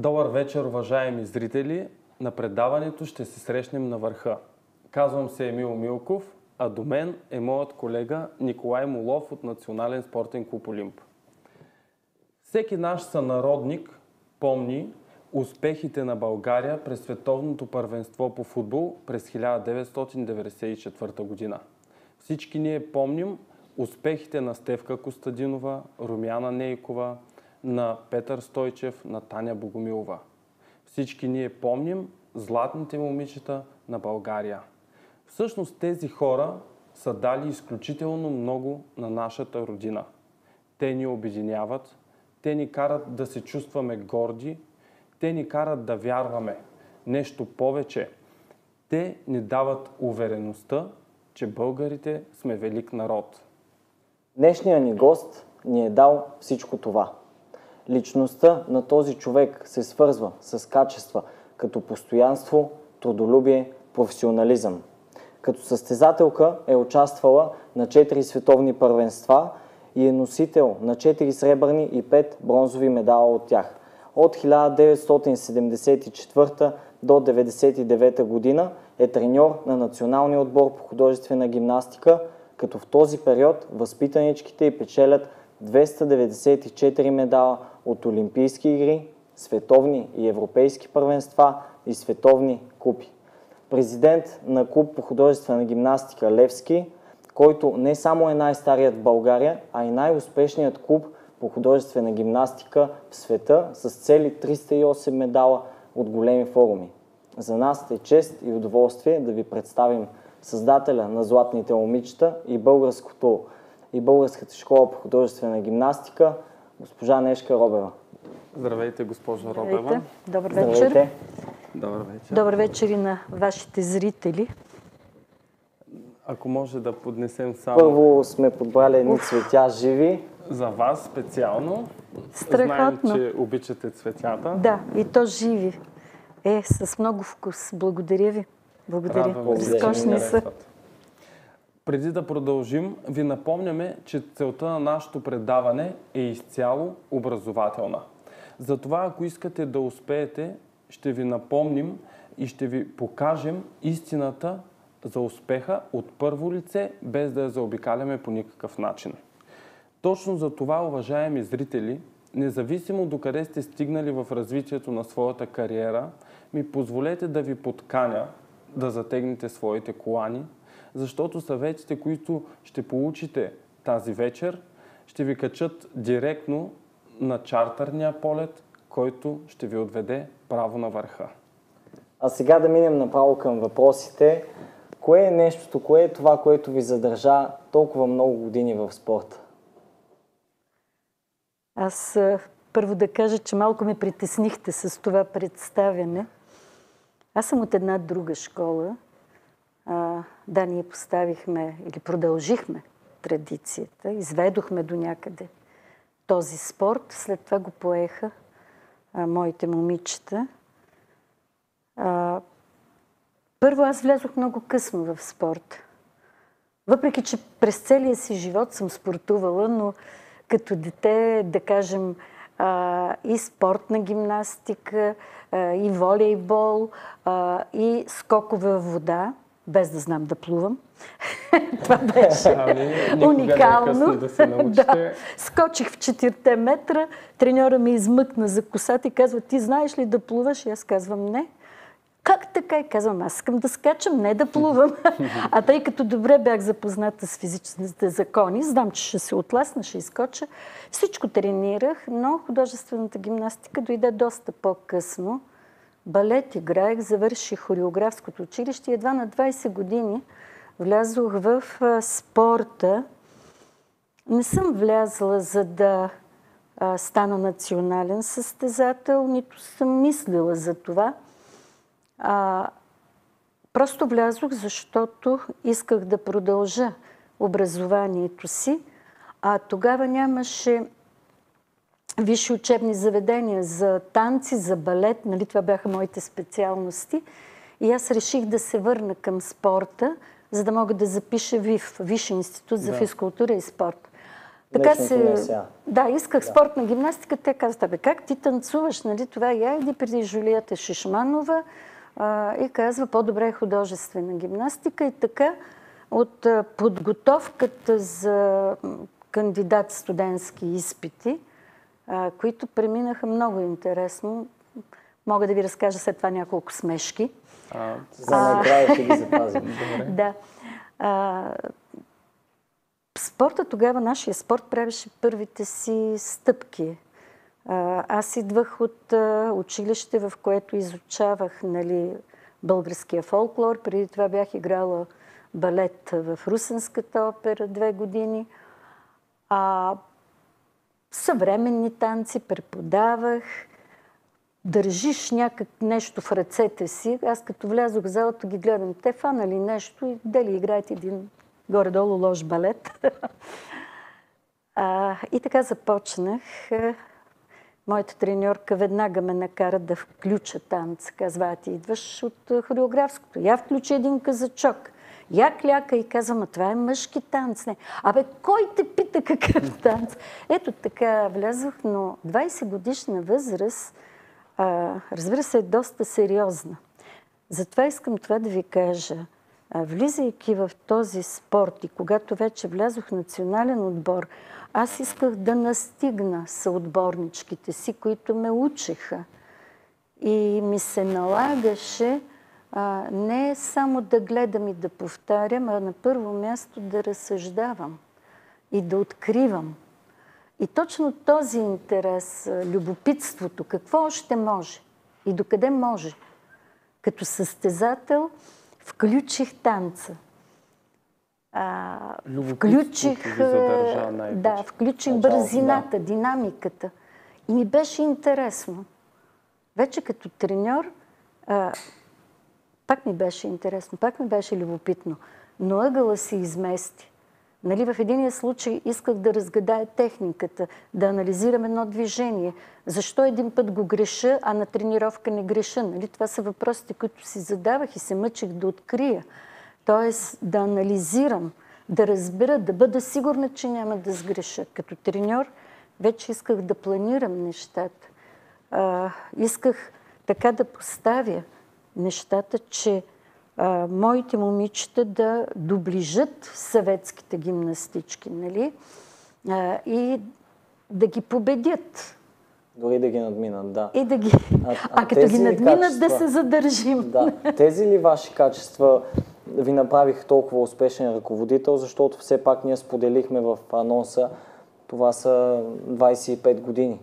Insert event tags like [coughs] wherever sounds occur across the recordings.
Добър вечер, уважаеми зрители! На предаването ще се срещнем на върха. Казвам се Емил Милков, а до мен е моят колега Николай Молов от Национален спортен клуб Олимп. Всеки наш сънародник помни успехите на България през световното първенство по футбол през 1994 година. Всички ние помним успехите на Стевка Костадинова, Румяна Нейкова, на Петър Стойчев, на Таня Богомилова. Всички ние помним златните момичета на България. Всъщност тези хора са дали изключително много на нашата родина. Те ни обединяват, те ни карат да се чувстваме горди, те ни карат да вярваме. Нещо повече. Те ни дават увереността, че българите сме велик народ. Днешният ни гост ни е дал всичко това. Личността на този човек се свързва с качества като постоянство, трудолюбие, професионализъм. Като състезателка е участвала на 4 световни първенства и е носител на 4 сребърни и 5 бронзови медала от тях. От 1974 до 1999 година е треньор на националния отбор по художествена гимнастика, като в този период възпитаничките й печелят 294 медала от Олимпийски игри, световни и европейски първенства и световни купи. Президент на клуб по художествена гимнастика Левски, който не само е най-старият в България, а и най-успешният клуб по художествена гимнастика в света с цели 308 медала от големи форуми. За нас е чест и удоволствие да ви представим създателя на Златните момичета и българското и Българската школа по художествена гимнастика, госпожа Нешка Робева. Здравейте, госпожо Здравейте. Робева. Добър вечер. Здравейте. Добър вечер. Добър вечер и на вашите зрители. Ако може да поднесем само Първо сме подбрали едни цветя живи. за вас специално. Страхотно. Знаем, че обичате цветята. Да, и то живи. Е, с много вкус. Благодаря ви. Благодаря. Ви Разкошни са. харесват. Преди да продължим, ви напомняме, че целта на нашето предаване е изцяло образователна. Затова, ако искате да успеете, ще ви напомним и ще ви покажем истината за успеха от първо лице, без да я заобикаляме по никакъв начин. Точно за това, уважаеми зрители, независимо до къде сте стигнали в развитието на своята кариера, ми позволете да ви подканя да затегнете своите колани, защото съветите, които ще получите тази вечер, ще ви качат директно на чартърния полет, който ще ви отведе право на върха. А сега да минем направо към въпросите. Кое е нещото, кое е това, което ви задържа толкова много години в спорта? Аз а, първо да кажа, че малко ме притеснихте с това представяне. Аз съм от една друга школа. А, да, ние поставихме или продължихме традицията, изведохме до някъде този спорт. След това го поеха а, моите момичета. А, първо аз влязох много късно в спорт. Въпреки, че през целия си живот съм спортувала, но като дете, да кажем, а, и спортна гимнастика, а, и волейбол, а, и скокове в вода, без да знам да плувам. [laughs] Това беше Ами, е уникално. късно да се [laughs] да. Скочих в 4 метра, треньора ме измъкна за косата и казва, ти знаеш ли да плуваш? И аз казвам, не. Как така? И казвам, аз искам да скачам, не да плувам. [laughs] а тъй като добре бях запозната с физическите закони, знам, че ще се отласна, ще изкоча. Всичко тренирах, но художествената гимнастика дойде доста по-късно. Балет играех, завърших хореографското училище и едва на 20 години влязох в спорта. Не съм влязла за да стана национален състезател, нито съм мислила за това. А, просто влязох, защото исках да продължа образованието си, а тогава нямаше висши учебни заведения за танци, за балет. Нали, това бяха моите специалности. И аз реших да се върна към спорта, за да мога да запиша ВИФ, Висши институт за Да. физкултура и спорт. Така се... НСА. Да, исках спортна гимнастика. Те казват, бе, как ти танцуваш, нали? Това я иди преди Жулията Шишманова а, и казва, по-добре е художествена гимнастика. И така от подготовката за кандидат студентски изпити, които преминаха много интересно. Мога да ви разкажа след това няколко смешки. А, За накрая ще ги запазим. [laughs] Да. А, спорта тогава, нашия спорт правеше първите си стъпки. А, аз идвах от а, училище, в което изучавах нали, българския фолклор. Преди това бях играла балет в Русенската опера две години. А, съвременни танци преподавах. Държиш някак нещо в ръцете си. Аз като влязох в залата ги гледам. Те фанали нещо и дали играят един горе-долу лош балет. [laughs] а, и така започнах. Моята треньорка веднага ме накара да включа танц. Казва, а ти идваш от хореографското. Я включи един казачок. Я кляка и казвам, а това е мъжки танц. Не. Абе, кой те пита какъв [laughs] танц? Ето така влязох, но 20 годишна възраст, а, разбира се, е доста сериозна. Затова искам това да ви кажа. Влизайки в този спорт и когато вече влязох в национален отбор, аз исках да настигна съотборничките си, които ме учеха. И ми се налагаше а, не само да гледам и да повтарям, а на първо място да разсъждавам и да откривам. И точно този интерес, любопитството, какво още може и докъде може, като състезател включих танца. А, включих, да, включих бързината, динамиката. И ми беше интересно. Вече като треньор, а, пак ми беше интересно, пак ми беше любопитно. Но ъгъла се измести. Нали, в единия случай исках да разгадая техниката, да анализирам едно движение. Защо един път го греша, а на тренировка не греша? Нали, това са въпросите, които си задавах и се мъчих да открия. Тоест да анализирам, да разбера, да бъда сигурна, че няма да сгреша. Като треньор вече исках да планирам нещата. А, исках така да поставя нещата, че а, моите момичета да доближат съветските гимнастички, нали? А, и да ги победят. Дори да ги надминат, да. И да ги... А- А, а като ги надминат, да качества? се задържим. Да. Тези ли ваши качества ви направих толкова успешен ръководител, защото все пак ние споделихме в анонса, това са 25 години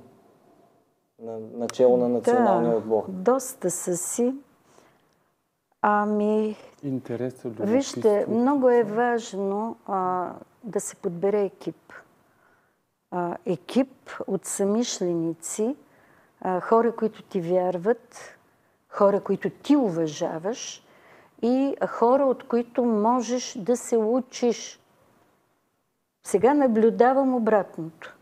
на начало на националния да, отбор. доста са си. Ами, Интерес, любопитство. Вижте, много е важно а, да се подбере екип. А, екип от самишленици, а, хора, които ти вярват, хора, които ти уважаваш и хора, от които можеш да се учиш. Сега наблюдавам обратното.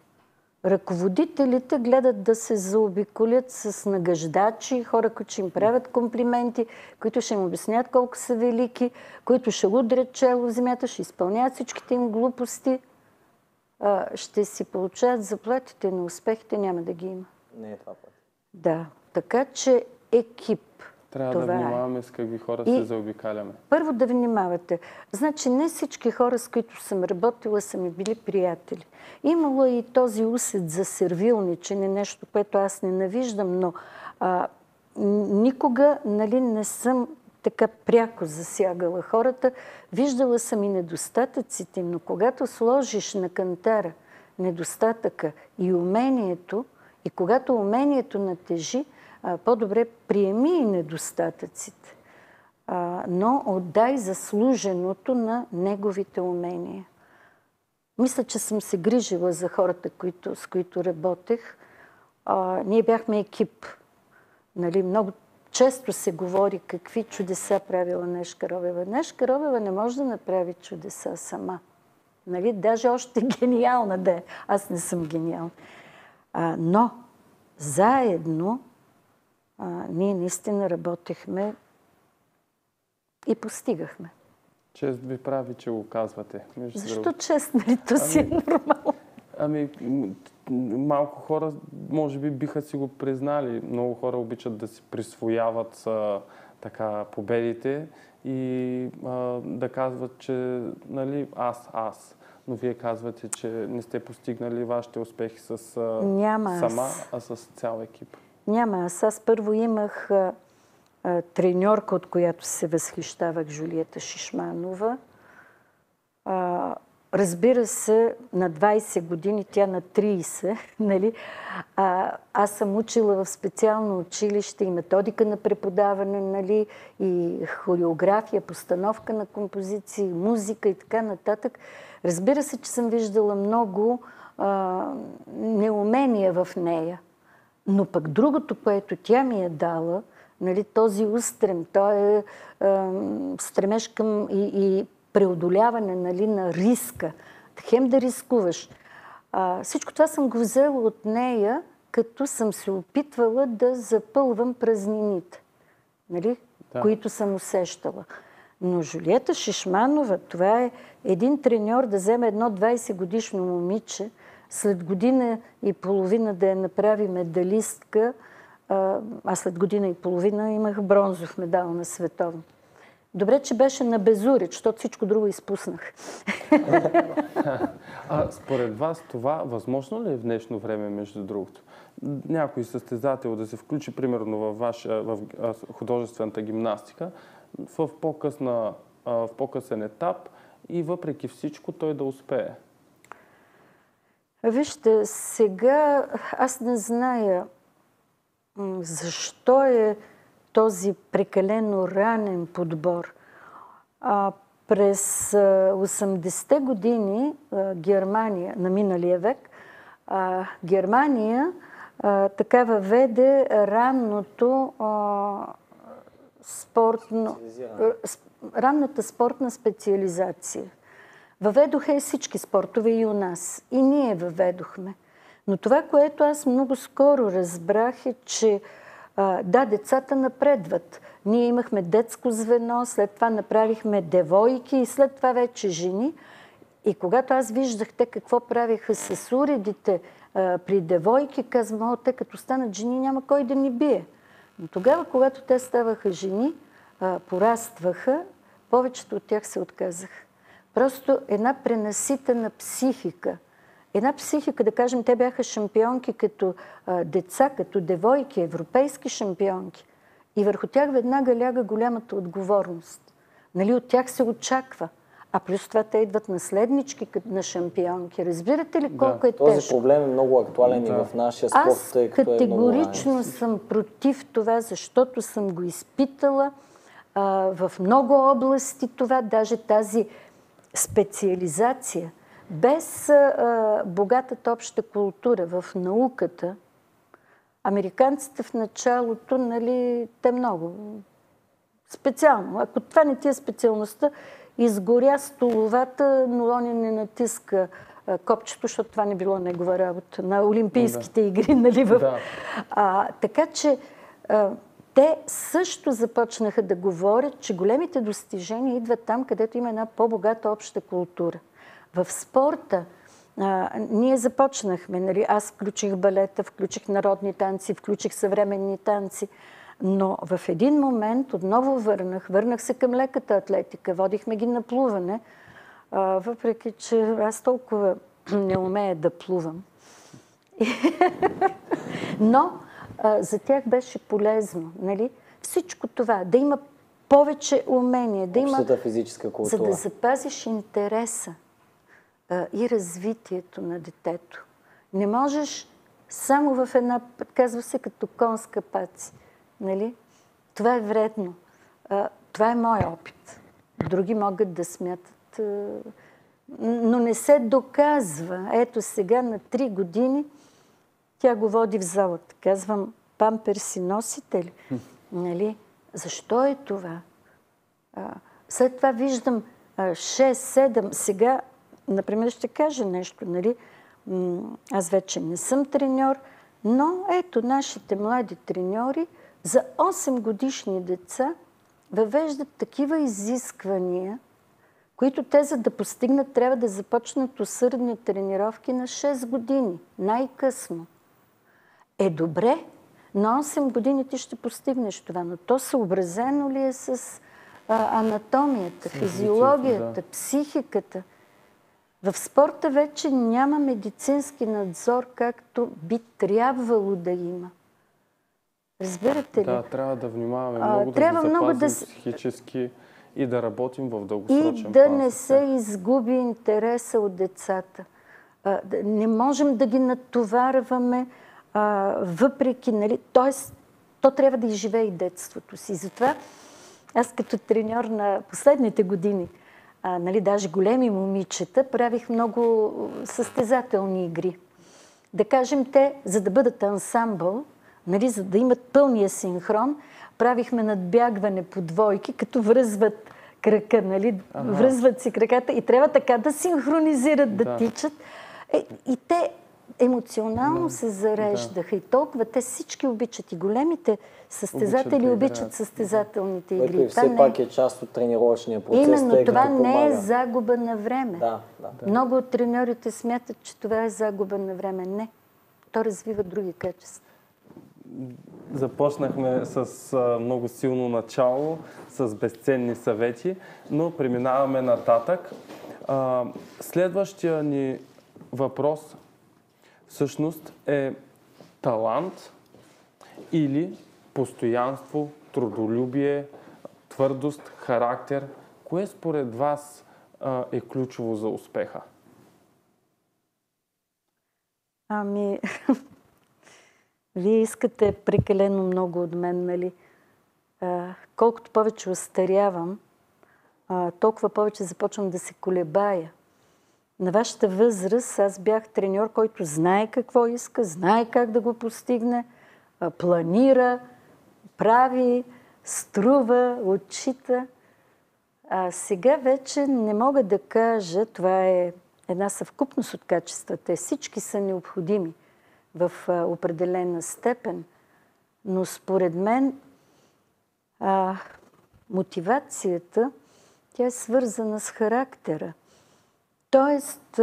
Ръководителите гледат да се заобиколят с нагаждачи, хора, които ще им правят комплименти, които ще им обяснят колко са велики, които ще удрят чело в земята, ще изпълняват всичките им глупости. Ще си получават заплатите, но успехите няма да ги има. Не е това път. Да, така че екип. Трябва това да е. внимаваме с какви хора И- се заобикаляме. Първо да внимавате. Значи не всички хора, с които съм работила, са ми били приятели. Имало е и този усет за сервилничене, нещо, което аз ненавиждам, но а, никога нали, не съм така пряко засягала хората. Виждала съм и недостатъците но когато сложиш на кантара недостатъка и умението, и когато умението натежи, по-добре приеми и недостатъците но отдай заслуженото на неговите умения. Мисля, че съм се грижила за хората, които, с които работех. А, ние бяхме екип. Нали, много често се говори какви чудеса правила Нешка Робева. Нешка Робева не може да направи чудеса сама. Нали? Даже още [laughs] гениална да е. Аз не съм гениална. А, но заедно а, ние наистина работехме и постигахме. Чест ви прави, че го казвате. Между Защо другото. чест, нали? То си е нормално. Ами, малко хора, може би, биха си го признали. Много хора обичат да си присвояват а, така победите и а, да казват, че нали, аз, аз. Но вие казвате, че не сте постигнали вашите успехи с а, Няма аз. сама, а с цял екип. Няма. Аз, аз първо имах а, а, треньорка, от която се възхищавах, Жулиета Шишманова. А, разбира се, на 20 години, тя на 30, [laughs] нали? А, аз съм учила в специално училище и методика на преподаване, нали? И хореография, постановка на композиции, музика и така нататък. Разбира се, че съм виждала много а, неумения в нея. Но пък другото, което тя ми е дала, нали, този устрем, той е, е стремеж към и, и преодоляване нали, на риска. Хем да рискуваш. А, всичко това съм го взела от нея, като съм се опитвала да запълвам празнините, нали, Да. които съм усещала. Но Жулиета Шишманова, това е един треньор да вземе едно 20 годишно момиче, след година и половина да я направи медалистка, аз след година и половина имах бронзов медал на световно. Добре, че беше на безурец, защото всичко друго изпуснах. [laughs] А според вас това възможно ли е в днешно време, между другото? Някой състезател да се включи, примерно, в, ваш, в художествената гимнастика, в, в по-късен етап и въпреки всичко той да успее? Вижте, сега аз не зная защо е този прекалено ранен подбор. А, през а, 80-те години а, Германия, на миналия век, а, Германия а, така въведе ранното а, спортно, ранната спортна специализация. Въведоха и всички спортове и у нас. И ние въведохме. Но това, което аз много скоро разбрах е, че да, децата напредват. Ние имахме детско звено, след това направихме девойки и след това вече жени. И когато аз виждах те какво правиха с уредите при девойки, казвам, о, те като станат жени няма кой да ни бие. Но тогава, когато те ставаха жени, порастваха, повечето от тях се отказаха. Просто една пренаситена психика. Една психика, да кажем, те бяха шампионки като а, деца, като девойки, европейски шампионки. И върху тях веднага ляга голямата отговорност. Нали, от тях се очаква. А плюс това те идват наследнички на шампионки. Разбирате ли колко е Този тежко? проблем е много актуален Да. и в нашия спорт, Аз тъй като е много категорично съм против това, защото съм го изпитала а, в много области това, даже тази специализация. Без а, богатата обща култура в науката, американците в началото, нали, те много. Специално. Ако това не ти е специалността, изгоря столовата, но он не натиска копчето, защото това не било негова работа. На Олимпийските игри, нали? В... Да. А, така че а, те също започнаха да говорят, че големите достижения идват там, където има една по-богата обща култура. В спорта а, ние започнахме, нали, аз включих балета, включих народни танци, включих съвременни танци, но в един момент отново върнах, върнах се към леката атлетика, водихме ги на плуване, а, въпреки че аз толкова [clears throat] не умея да плувам. [laughs] Но а, за тях беше полезно, нали? Всичко това, да има повече умение, да има... Физическа За култура. да запазиш интереса а, и развитието на детето. Не можеш само в една, казва се като конска паци. Нали? Това е вредно. А, това е мой опит. Други могат да смятат. А, но не се доказва. Ето сега на три години тя го води в залата. Казвам, памперси носите ли? Нали? Защо е това? А, след това виждам 6-7. Сега, например, ще кажа нещо. Нали? аз вече не съм треньор, но ето нашите млади треньори за 8 годишни деца въвеждат такива изисквания, които те за да постигнат трябва да започнат усърдни тренировки на 6 години, най-късно. Е добре, на 8 години ти ще постигнеш това, но то съобразено ли е с а, анатомията, физиологията, да. психиката? В спорта вече няма медицински надзор, както би трябвало да има. Разбирате ли? Да, трябва да внимаваме много, а, трябва да много да психически и да работим в дългосрочен И да не се изгуби интереса от децата. А, не можем да ги натоварваме, а, въпреки, нали, т.е. то трябва да изживее и детството си. Затова аз като треньор на последните години, а, нали, даже големи момичета, правих много състезателни игри. Да кажем, те, за да бъдат ансамбъл, нали, за да имат пълния синхрон, правихме надбягване по двойки, като връзват крака, нали? Ага. Връзват си краката и трябва така да синхронизират, да, да. тичат. Е, и те емоционално да. се зареждаха да. и толкова. Те всички обичат и големите състезатели обичат, обичат състезателните игри. Което все пак е част от тренировъчния процес. Именно, това не е загуба на време. Да, да. Много от треньорите смятат, че това е загуба на време. Не. То развива други качества започнахме с а, много силно начало, с безценни съвети, но преминаваме нататък. А, следващия ни въпрос всъщност е талант или постоянство, трудолюбие, твърдост, характер. Кое според вас а, е ключово за успеха? Ами, [laughs] Вие искате прекалено много от мен, нали? А, колкото повече остарявам, а, толкова повече започвам да се колебая. На вашата възраст аз бях треньор, който знае какво иска, знае как да го постигне, планира, прави, струва, отчита. А сега вече не мога да кажа, това е една съвкупност от качествата. Всички са необходими – в определена степен, но според мен а, мотивацията, тя е свързана с характера. Тоест,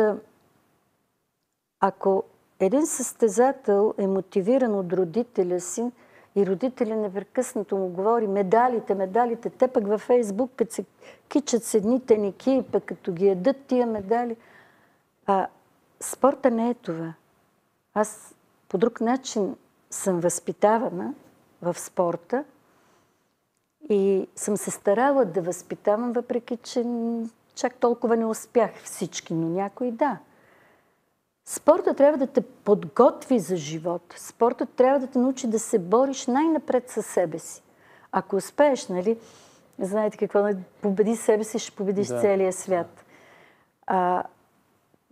ако един състезател е мотивиран от родителя си и родителя непрекъснато му говори медалите, медалите, те пък във Фейсбук, като се кичат с едни теники, пък като ги едат тия медали. А, спорта не е това. Аз по друг начин съм възпитавана в спорта и съм се старала да възпитавам, въпреки че чак толкова не успях всички, но някои да. Спорта трябва да те подготви за живот. Спорта трябва да те научи да се бориш най-напред със себе си. Ако успееш, нали, знаете какво, победи себе си, ще победиш да. целия свят. А,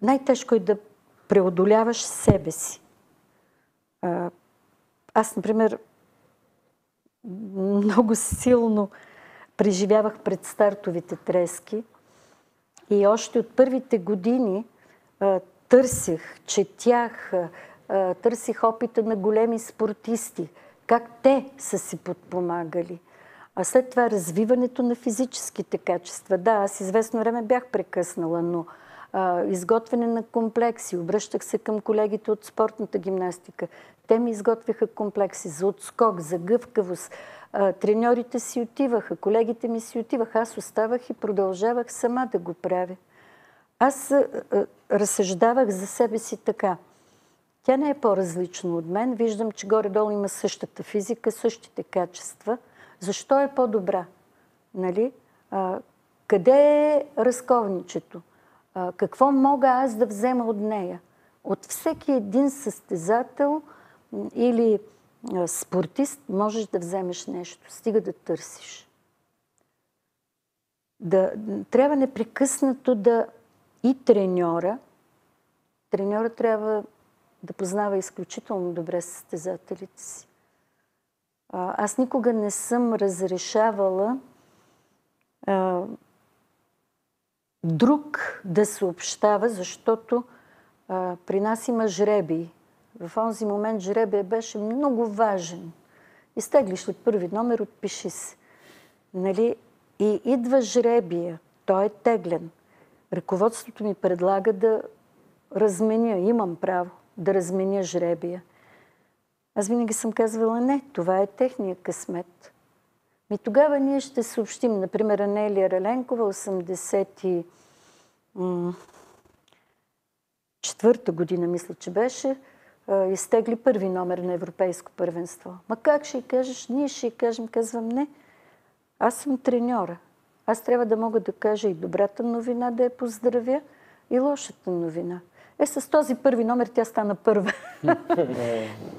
най-тежко е да преодоляваш себе си. Аз, например, много силно преживявах пред стартовите трески и още от първите години търсих, четях, търсих опита на големи спортисти, как те са си подпомагали. А след това развиването на физическите качества. Да, аз известно време бях прекъснала, но а, изготвяне на комплекси. Обръщах се към колегите от спортната гимнастика. Те ми изготвяха комплекси за отскок, за гъвкавост. Треньорите си отиваха, колегите ми си отиваха. Аз оставах и продължавах сама да го правя. Аз разсъждавах за себе си така. Тя не е по-различна от мен. Виждам, че горе-долу има същата физика, същите качества. Защо е по-добра? Нали? А, къде е разковничето? а, какво мога аз да взема от нея? От всеки един състезател или спортист можеш да вземеш нещо, стига да търсиш. Да, трябва непрекъснато да и треньора, треньора трябва да познава изключително добре състезателите си. Аз никога не съм разрешавала а, друг да съобщава, защото а, при нас има жреби. В онзи момент жребия беше много важен. Изтеглиш ли първи номер, отпиши се. Нали? И идва жребия. Той е теглен. Ръководството ми предлага да разменя. Имам право да разменя жребия. Аз винаги съм казвала не, това е техния късмет. И тогава ние ще съобщим, например, Анелия Раленкова, 80 четвърта година, мисля, че беше, изтегли първи номер на Европейско първенство. Ма как ще й кажеш? Ние ще й кажем, казвам не. Аз съм треньора. Аз трябва да мога да кажа и добрата новина, да я поздравя, и лошата новина. Е, с този първи номер тя стана първа. [laughs]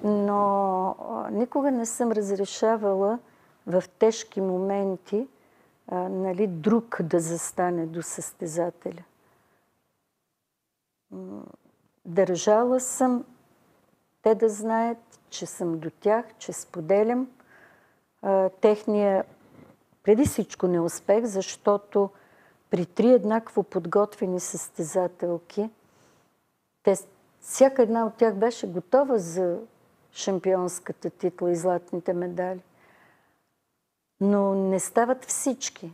Но никога не съм разрешавала в тежки моменти а, нали, друг да застане до състезателя. Държала съм те да знаят, че съм до тях, че споделям а, техния преди всичко неуспех, защото при три еднакво подготвени състезателки, те, всяка една от тях беше готова за шампионската титла и златните медали. Но не стават всички.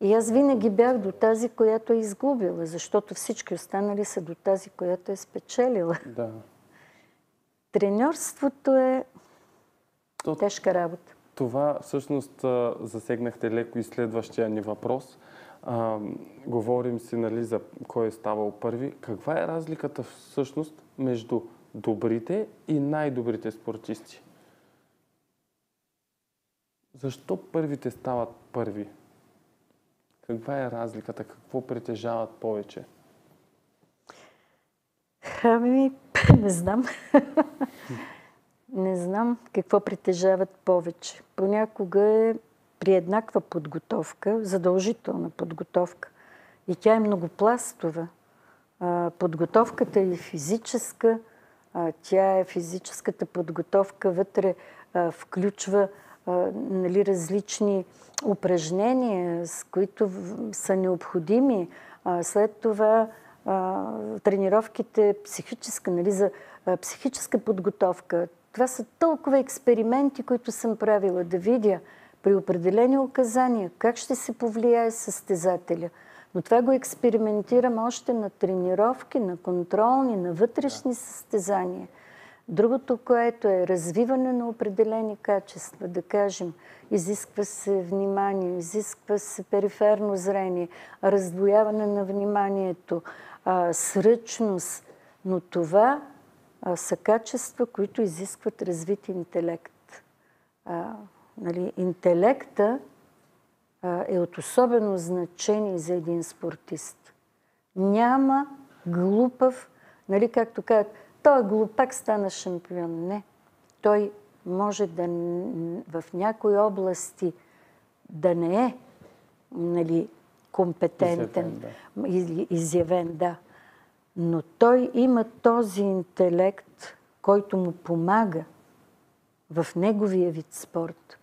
И аз винаги бях до тази, която е изгубила, защото всички останали са до тази, която е спечелила. Да. Треньорството е То, тежка работа. Това всъщност засегнахте леко и следващия ни въпрос. А, говорим си нали, за кой е ставал първи. Каква е разликата всъщност между добрите и най-добрите спортисти? Защо първите стават първи? Каква е разликата? Какво притежават повече? Ами, [laughs] не знам. [laughs] не знам какво притежават повече. Понякога е при еднаква подготовка, задължителна подготовка. И тя е многопластова. Подготовката е физическа, тя е физическата подготовка вътре включва нали, различни упражнения, с които са необходими. След това тренировките психическа, нали, психическа подготовка. Това са толкова експерименти, които съм правила да видя при определени указания как ще се повлияе състезателя. Но това го експериментирам още на тренировки, на контролни, на вътрешни състезания – Другото, което е развиване на определени качества, да кажем, изисква се внимание, изисква се периферно зрение, раздвояване на вниманието, сръчност, но това са качества, които изискват развит интелект. А, нали, интелекта а, е от особено значение за един спортист. Няма глупав, нали, както казват, той глупак стана шампион. Не. Той може да в някои области да не е нали, компетентен изявен да. изявен, да. Но той има този интелект, който му помага в неговия вид спорт.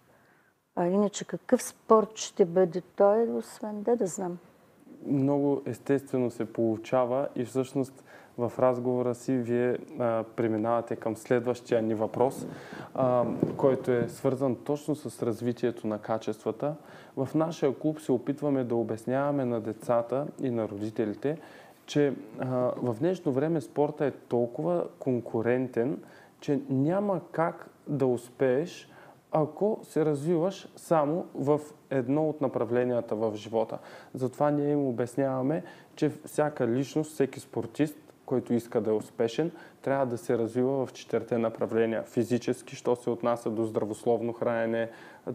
А иначе какъв спорт ще бъде той, освен да да знам? Много естествено се получава и всъщност в разговора си вие а, преминавате към следващия ни въпрос, а, който е свързан точно с развитието на качествата. В нашия клуб се опитваме да обясняваме на децата и на родителите, че а, в днешно време спорта е толкова конкурентен, че няма как да успееш ако се развиваш само в едно от направленията в живота. Затова ние им обясняваме, че всяка личност, всеки спортист който иска да е успешен, трябва да се развива в четирите направления. Физически, що се отнася до здравословно хранене,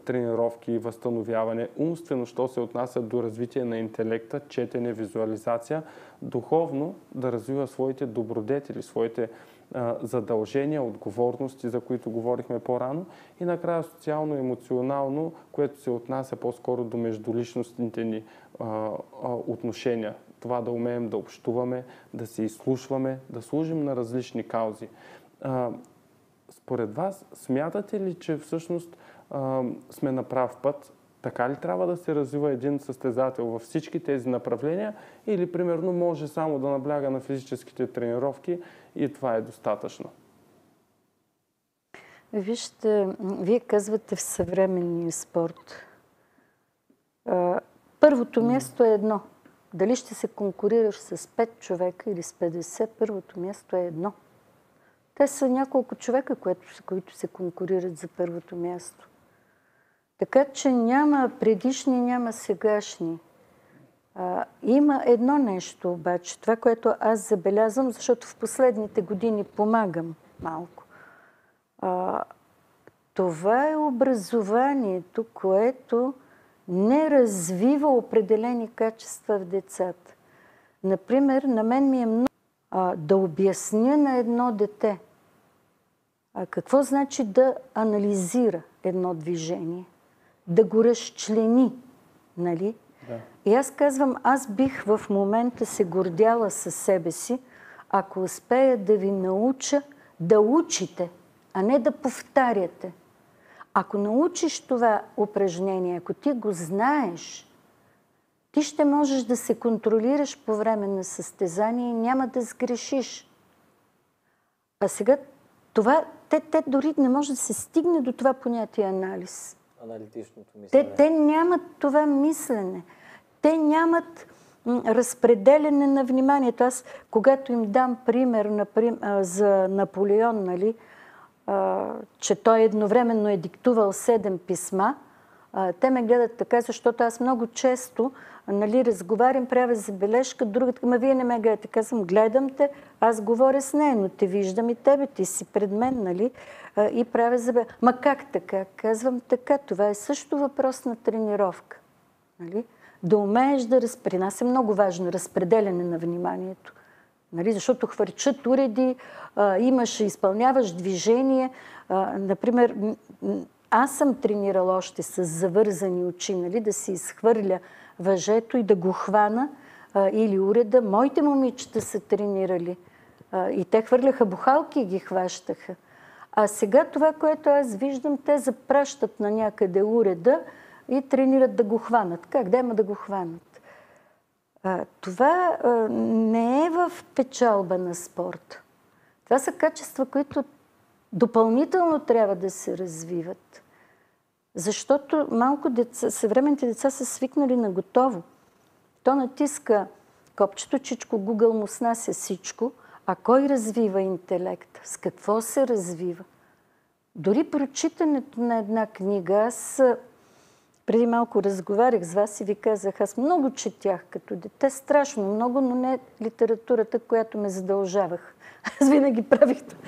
тренировки, възстановяване. Умствено, що се отнася до развитие на интелекта, четене, визуализация. Духовно да развива своите добродетели, своите задължения, отговорности, за които говорихме по-рано. И накрая социално-емоционално, което се отнася по-скоро до междуличностните ни отношения това да умеем да общуваме, да се изслушваме, да служим на различни каузи. А, според вас, смятате ли, че всъщност а, сме на прав път Така ли трябва да се развива един състезател във всички тези направления или примерно може само да набляга на физическите тренировки и това е достатъчно? Вижте, вие казвате в съвременния спорт. Първото място е едно. Дали ще се конкурираш с 5 човека или с 50, първото място е едно. Те са няколко човека, които се конкурират за първото място. Така че няма предишни, няма сегашни. А, има едно нещо обаче, това, което аз забелязвам, защото в последните години помагам малко. А, това е образованието, което не развива определени качества в децата. Например, на мен ми е много а, да обясня на едно дете а, какво значи да анализира едно движение да го разчлени. Нали? Да. И аз казвам, аз бих в момента се гордяла със себе си, ако успея да ви науча да учите, а не да повтаряте. Ако научиш това упражнение, ако ти го знаеш, ти ще можеш да се контролираш по време на състезание и няма да сгрешиш. А сега това, те, те дори не може да се стигне до това понятие анализ аналитичното мислене. Те, те нямат това мислене. Те нямат разпределене на вниманието. Аз, когато им дам пример например, за Наполеон, нали, че той едновременно е диктувал седем писма, те ме гледат така, защото аз много често нали, разговарям, правя забележка, другата, ама вие не ме гледате. Казвам, гледам те, аз говоря с нея, но те виждам и тебе, ти си пред мен, нали? и правя забележка. Ма как така? Казвам така, това е също въпрос на тренировка. Нали? Да умееш да разпринася, много важно, разпределяне на вниманието. Нали? Защото хвърчат уреди, а, имаш, изпълняваш движение. А, например, аз съм тренирала още с завързани очи, нали? да си изхвърля въжето и да го хвана а, или уреда. Моите момичета са тренирали. А, и те хвърляха бухалки и ги хващаха. А сега това, което аз виждам, те запращат на някъде уреда и тренират да го хванат. Как да има да го хванат? Това не е в печалба на спорт. Това са качества, които допълнително трябва да се развиват. Защото малко деца, съвременните деца са свикнали на готово. То натиска копчето, чичко, Google му снася всичко, а кой развива интелект? С какво се развива? Дори прочитането на една книга, аз преди малко разговарях с вас и ви казах, аз много четях като дете, страшно много, но не литературата, която ме задължавах. [laughs] Аз винаги правих това.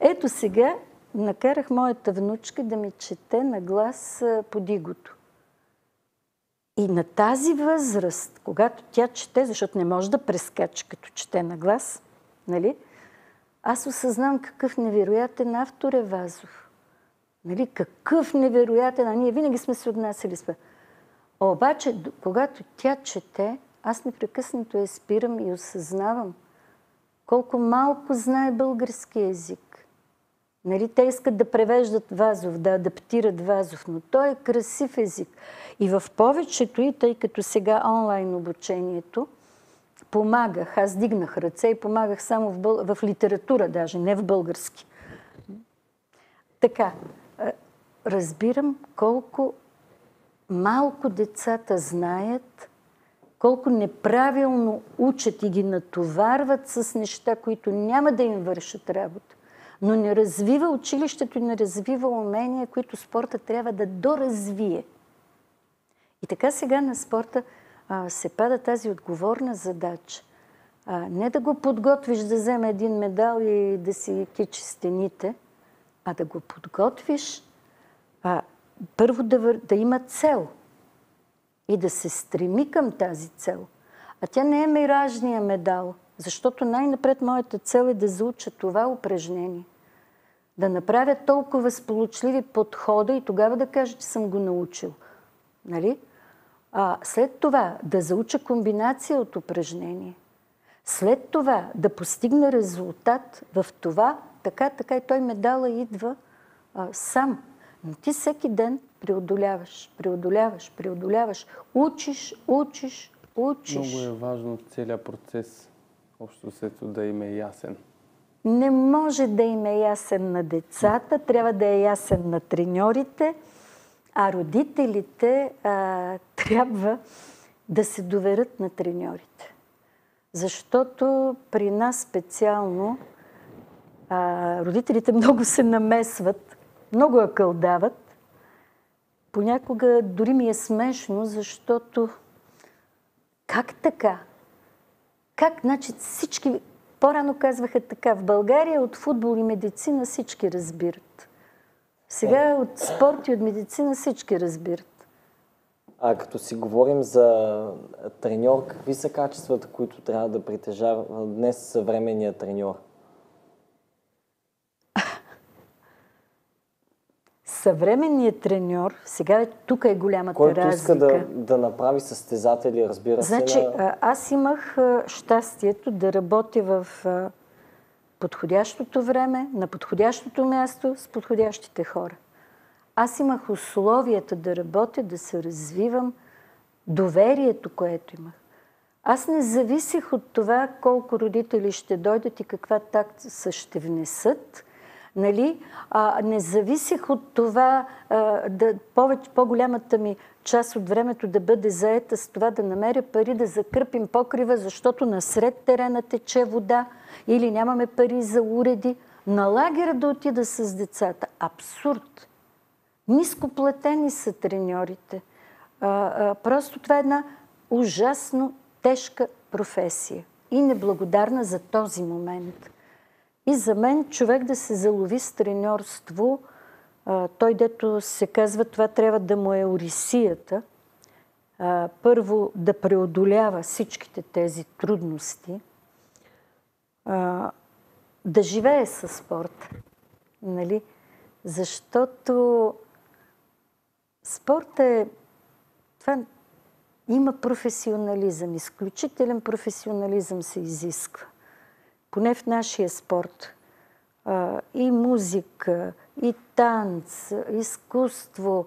Ето сега накарах моята внучка да ми чете на глас по дигото. И на тази възраст, когато тя чете, защото не може да прескача като чете на глас, нали? аз осъзнам какъв невероятен автор е Вазов. Нали? Какъв невероятен, а ние винаги сме се отнасяли с Обаче, когато тя чете, аз непрекъснато я спирам и осъзнавам колко малко знае български язик. Нали, те искат да превеждат Вазов, да адаптират Вазов, но той е красив език. И в повечето и, тъй като сега онлайн обучението, помагах, аз дигнах ръце и помагах само в, бъл... в литература даже, не в български. Така, разбирам колко малко децата знаят, колко неправилно учат и ги натоварват с неща, които няма да им вършат работа. Но не развива училището и не развива умения, които спорта трябва да доразвие. И така сега на спорта а, се пада тази отговорна задача. А, не да го подготвиш да вземе един медал и да си кичи стените, а да го подготвиш а, първо да, да има цел и да се стреми към тази цел. А тя не е миражния медал, защото най-напред моята цел е да зауча това упражнение. Да направя толкова сполучливи подхода и тогава да кажа, че съм го научил. Нали? А, след това да зауча комбинация от упражнение. След това да постигна резултат в това, така, така и той медала идва а, сам. Но ти всеки ден преодоляваш, преодоляваш, преодоляваш, учиш, учиш, учиш. Много е важно целият процес, общо сето да им е ясен. Не може да им е ясен на децата, трябва да е ясен на треньорите, а родителите а, трябва да се доверят на треньорите. Защото при нас специално а, родителите много се намесват, много акълдават. Понякога дори ми е смешно, защото как така? Как? Значи всички, по-рано казваха така, в България от футбол и медицина всички разбират. Сега от спорт и от медицина всички разбират. А като си говорим за треньор, какви са качествата, които трябва да притежава днес съвременния треньор? Съвременният треньор, сега тук е голямата Който разлика. иска да, да направи състезатели, разбира значи, се. На... аз имах щастието да работя в подходящото време, на подходящото място, с подходящите хора. Аз имах условията да работя, да се развивам, доверието, което имах. Аз не зависех от това колко родители ще дойдат и каква такса ще внесат. Нали? А, не зависех от това а, да, повече, по-голямата ми част от времето да бъде заета с това да намеря пари да закърпим покрива, защото насред терена тече вода или нямаме пари за уреди. На лагера да отида с децата. Абсурд. Нископлатени са треньорите. А, а, просто това е една ужасно тежка професия и неблагодарна за този момент. И за мен човек да се залови с треньорство, той дето се казва, това трябва да му е орисията. Първо да преодолява всичките тези трудности, да живее със спорта. Нали? Защото спорт е... Това има професионализъм, изключителен професионализъм се изисква. Поне в нашия спорт. И музика, и танц, изкуство,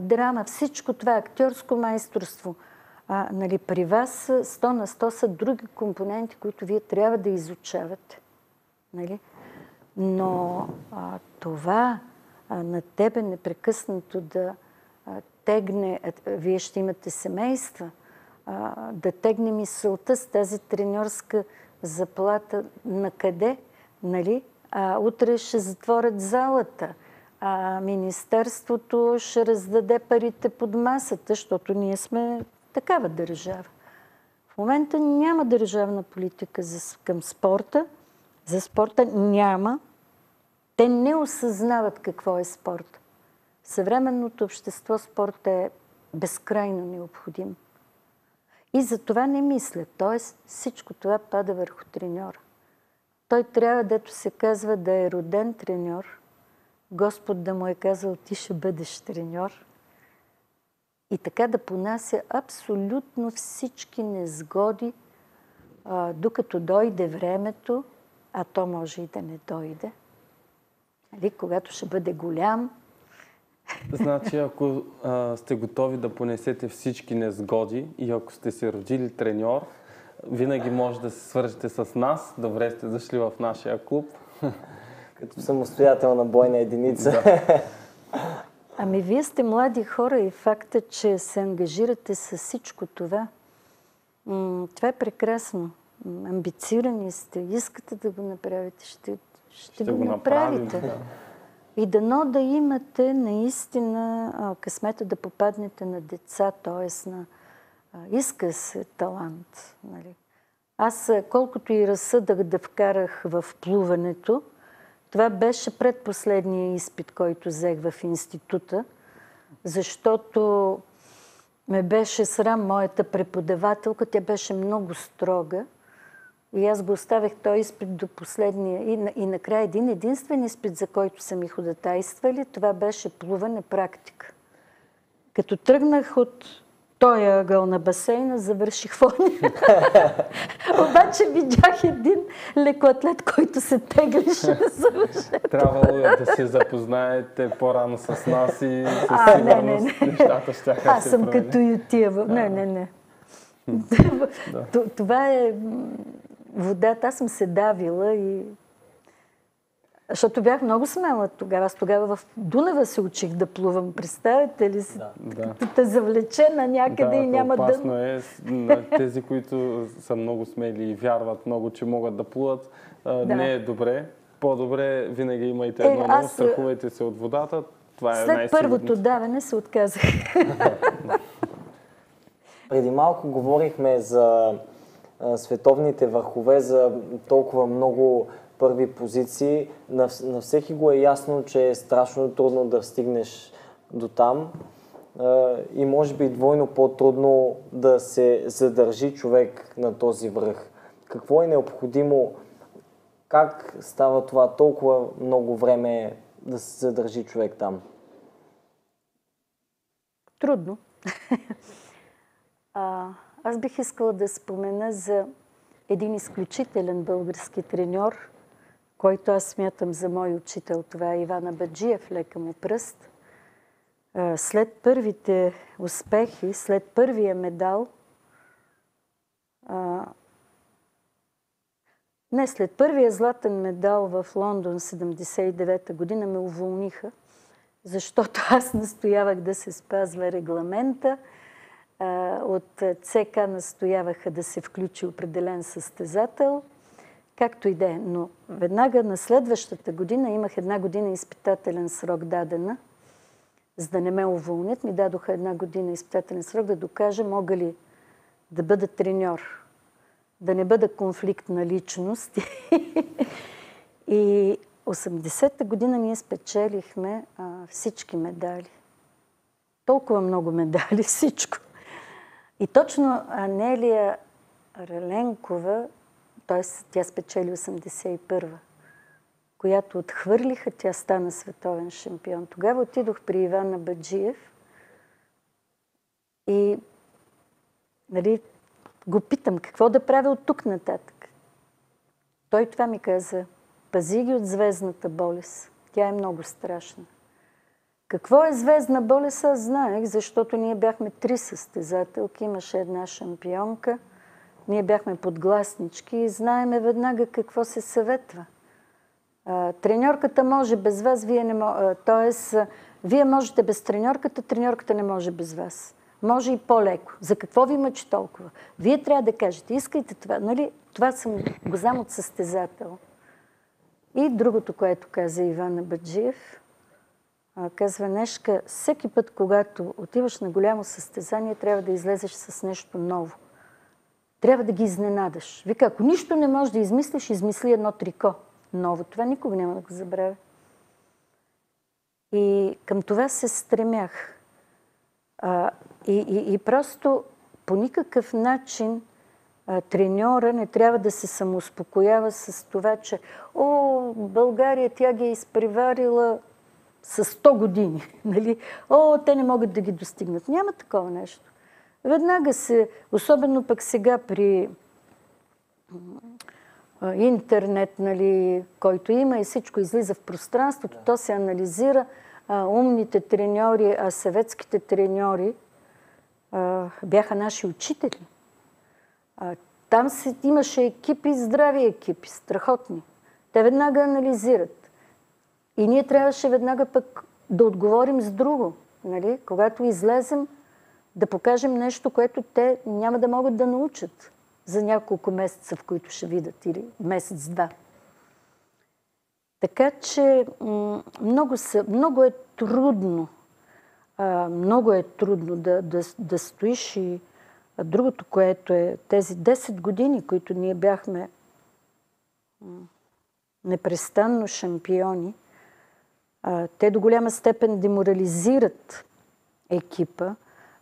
драма, всичко това, актьорско майсторство. Нали, при вас 100 на 100 са други компоненти, които вие трябва да изучавате. Нали? Но а, това а, на тебе непрекъснато да а, тегне, а, вие ще имате семейства, а, да тегне мисълта с тази треньорска заплата на къде, нали? А, утре ще затворят залата. А Министерството ще раздаде парите под масата, защото ние сме такава държава. В момента няма държавна политика за, към спорта. За спорта няма. Те не осъзнават какво е спорт. Съвременното общество спорт е безкрайно необходим. И за това не мисля. Тоест всичко това пада върху треньора. Той трябва, дето се казва, да е роден треньор. Господ да му е казал, ти ще бъдеш треньор. И така да понася абсолютно всички незгоди, а, докато дойде времето, а то може и да не дойде. Нали? Когато ще бъде голям. Значи, ако а, сте готови да понесете всички незгоди и ако сте се родили треньор, винаги може да се свържете с нас. Добре сте зашли в нашия клуб. Като самостоятелна бойна единица. Да. [laughs] Ами вие сте млади хора и факта, че се ангажирате с всичко това, м- това е прекрасно. Амбицирани сте, искате да го направите, ще, ще, Ще го, го направите. да. И дано да имате наистина късмета да попаднете на деца, т.е. на иска се талант. Нали? Аз колкото и разсъдах да вкарах в плуването, това беше предпоследния изпит, който взех в института, защото ме беше срам моята преподавателка. Тя беше много строга. И аз го оставих този изпит до последния. И, на- и накрая един единствен изпит, за който са ми ходатайствали, това беше плуване практика. Като тръгнах от той ъгъл на басейна завърших в [laughs] Обаче видях един лекоатлет, който се теглише завърши. Трябвало е да се запознаете по-рано с нас и със а, не, не, не. нещата ще Аз съм промени. като ютия. Не, не, не. [laughs] Това е водата. Аз съм се давила и защото бях много смела тогава. Аз тогава в Дунава се учих да плувам. Представете ли си? Да. Като те завлече на някъде да, и няма да... опасно е на тези, които са много смели и вярват много, че могат да плуват. Да. Не е добре. По-добре винаги имайте е, едно, е, аз... страхувайте се от водата. Това е След първото даване се отказах. [laughs] Преди малко говорихме за световните върхове, за толкова много първи позиции. На, на всеки го е ясно, че е страшно трудно да стигнеш до там и може би двойно по-трудно да се задържи човек на този връх. Какво е необходимо? Как става това толкова много време да се задържи човек там? Трудно. [laughs] аз бих искала да спомена за един изключителен български треньор, който аз смятам за мой учител. Това е Ивана Баджиев, лека му пръст. След първите успехи, след първия медал, не, след първия златен медал в Лондон 79-та година ме уволниха, защото аз настоявах да се спазва регламента. От ЦК настояваха да се включи определен състезател – Както и да е, но веднага на следващата година имах една година изпитателен срок дадена, за да не ме уволнят. Ми дадоха една година изпитателен срок да докажа мога ли да бъда треньор, да не бъда конфликт на личност. [laughs] и 80-та година ние спечелихме а, всички медали. Толкова много медали, [laughs] всичко. И точно Анелия Реленкова т.е. тя спечели 81-а, която отхвърлиха, тя стана световен шампион. Тогава отидох при Ивана Баджиев и нали, го питам какво да правя от тук нататък. Той това ми каза, пази ги от звездната болест. Тя е много страшна. Какво е звездна болест, аз знаех, защото ние бяхме три състезателки, имаше една шампионка – ние бяхме подгласнички и знаеме веднага какво се съветва. треньорката може без вас, вие не може. Тоест, вие можете без треньорката, треньорката не може без вас. Може и по-леко. За какво ви мъчи толкова? Вие трябва да кажете, искайте това. Нали? Това съм го знам от състезател. И другото, което каза Ивана Баджиев, казва Нешка, всеки път, когато отиваш на голямо състезание, трябва да излезеш с нещо ново трябва да ги изненадаш. Вика, ако нищо не можеш да измислиш, измисли едно трико. Ново. Това никога няма да го забравя. И към това се стремях. А, и, и, и просто по никакъв начин треньора не трябва да се самоуспокоява с това, че о, България тя ги е изпреварила с 100 години. [laughs] Нали? О, те не могат да ги достигнат. Няма такова нещо. Веднага се, особено пък сега при интернет, нали, който има и всичко излиза в пространството, то се анализира. А, умните треньори, а съветските треньори а, бяха наши учители. А, там се, имаше екипи, здрави екипи, страхотни. Те веднага анализират. И ние трябваше веднага пък да отговорим с друго. Нали? Когато излезем, да покажем нещо, което те няма да могат да научат за няколко месеца, в които ще видят, или месец-два. Така че много, са, много е трудно, много е трудно да, да, да стоиш и другото, което е тези 10 години, които ние бяхме непрестанно шампиони, те до голяма степен деморализират екипа,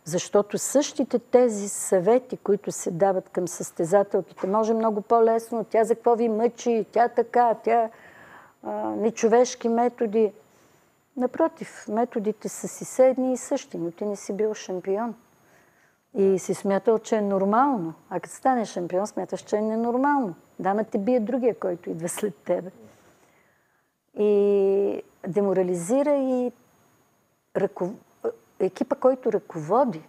защото същите тези съвети, които се дават към състезателките, може много по-лесно. Тя за какво ви мъчи? Тя така, тя а, нечовешки методи. Напротив, методите са си седни и същи, но ти не си бил шампион. И си смятал, че е нормално. А като станеш шампион, смяташ, че е ненормално. Дама те бие другия, който идва след тебе. И деморализира и ръков... екипа, който ръководи.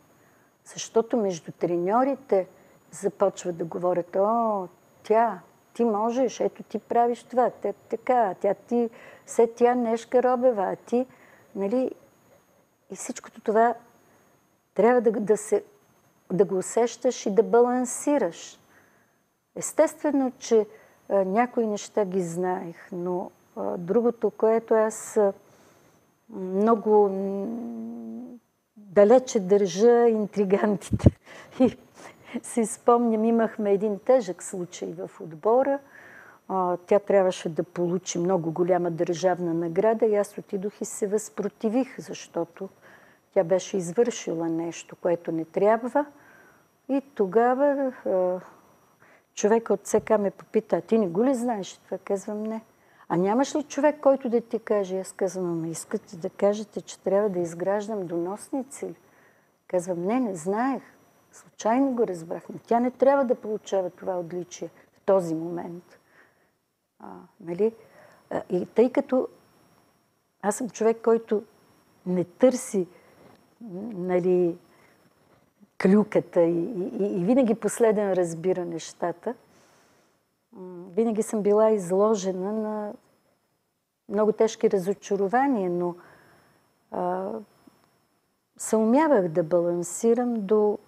Защото между треньорите започват да говорят, о, тя, ти можеш, ето ти правиш това, те, така, тя ти, все тя Нешка Робева, а ти, нали, и всичкото това трябва да, да, се, да го усещаш и да балансираш. Естествено, че а, някои неща ги знаех, но другото, което аз а, много далече държа интригантите. [laughs] И си спомням, имахме един тежък случай в отбора. Тя трябваше да получи много голяма държавна награда и аз отидох и се възпротивих, защото тя беше извършила нещо, което не трябва. И тогава човек от ЦК ме попита, ти не го ли знаеш? Това казвам не. А нямаш ли човек, който да ти каже? Аз казвам, ама искате да кажете, че трябва да изграждам доносници? Казвам, не, не знаех. Случайно го разбрах. Но тя не трябва да получава това отличие в този момент. А, нали? А, и тъй като аз съм човек, който не търси нали, клюката и, и, и винаги последен разбира нещата, винаги съм била изложена на много тежки разочарования, но а, съумявах да балансирам до,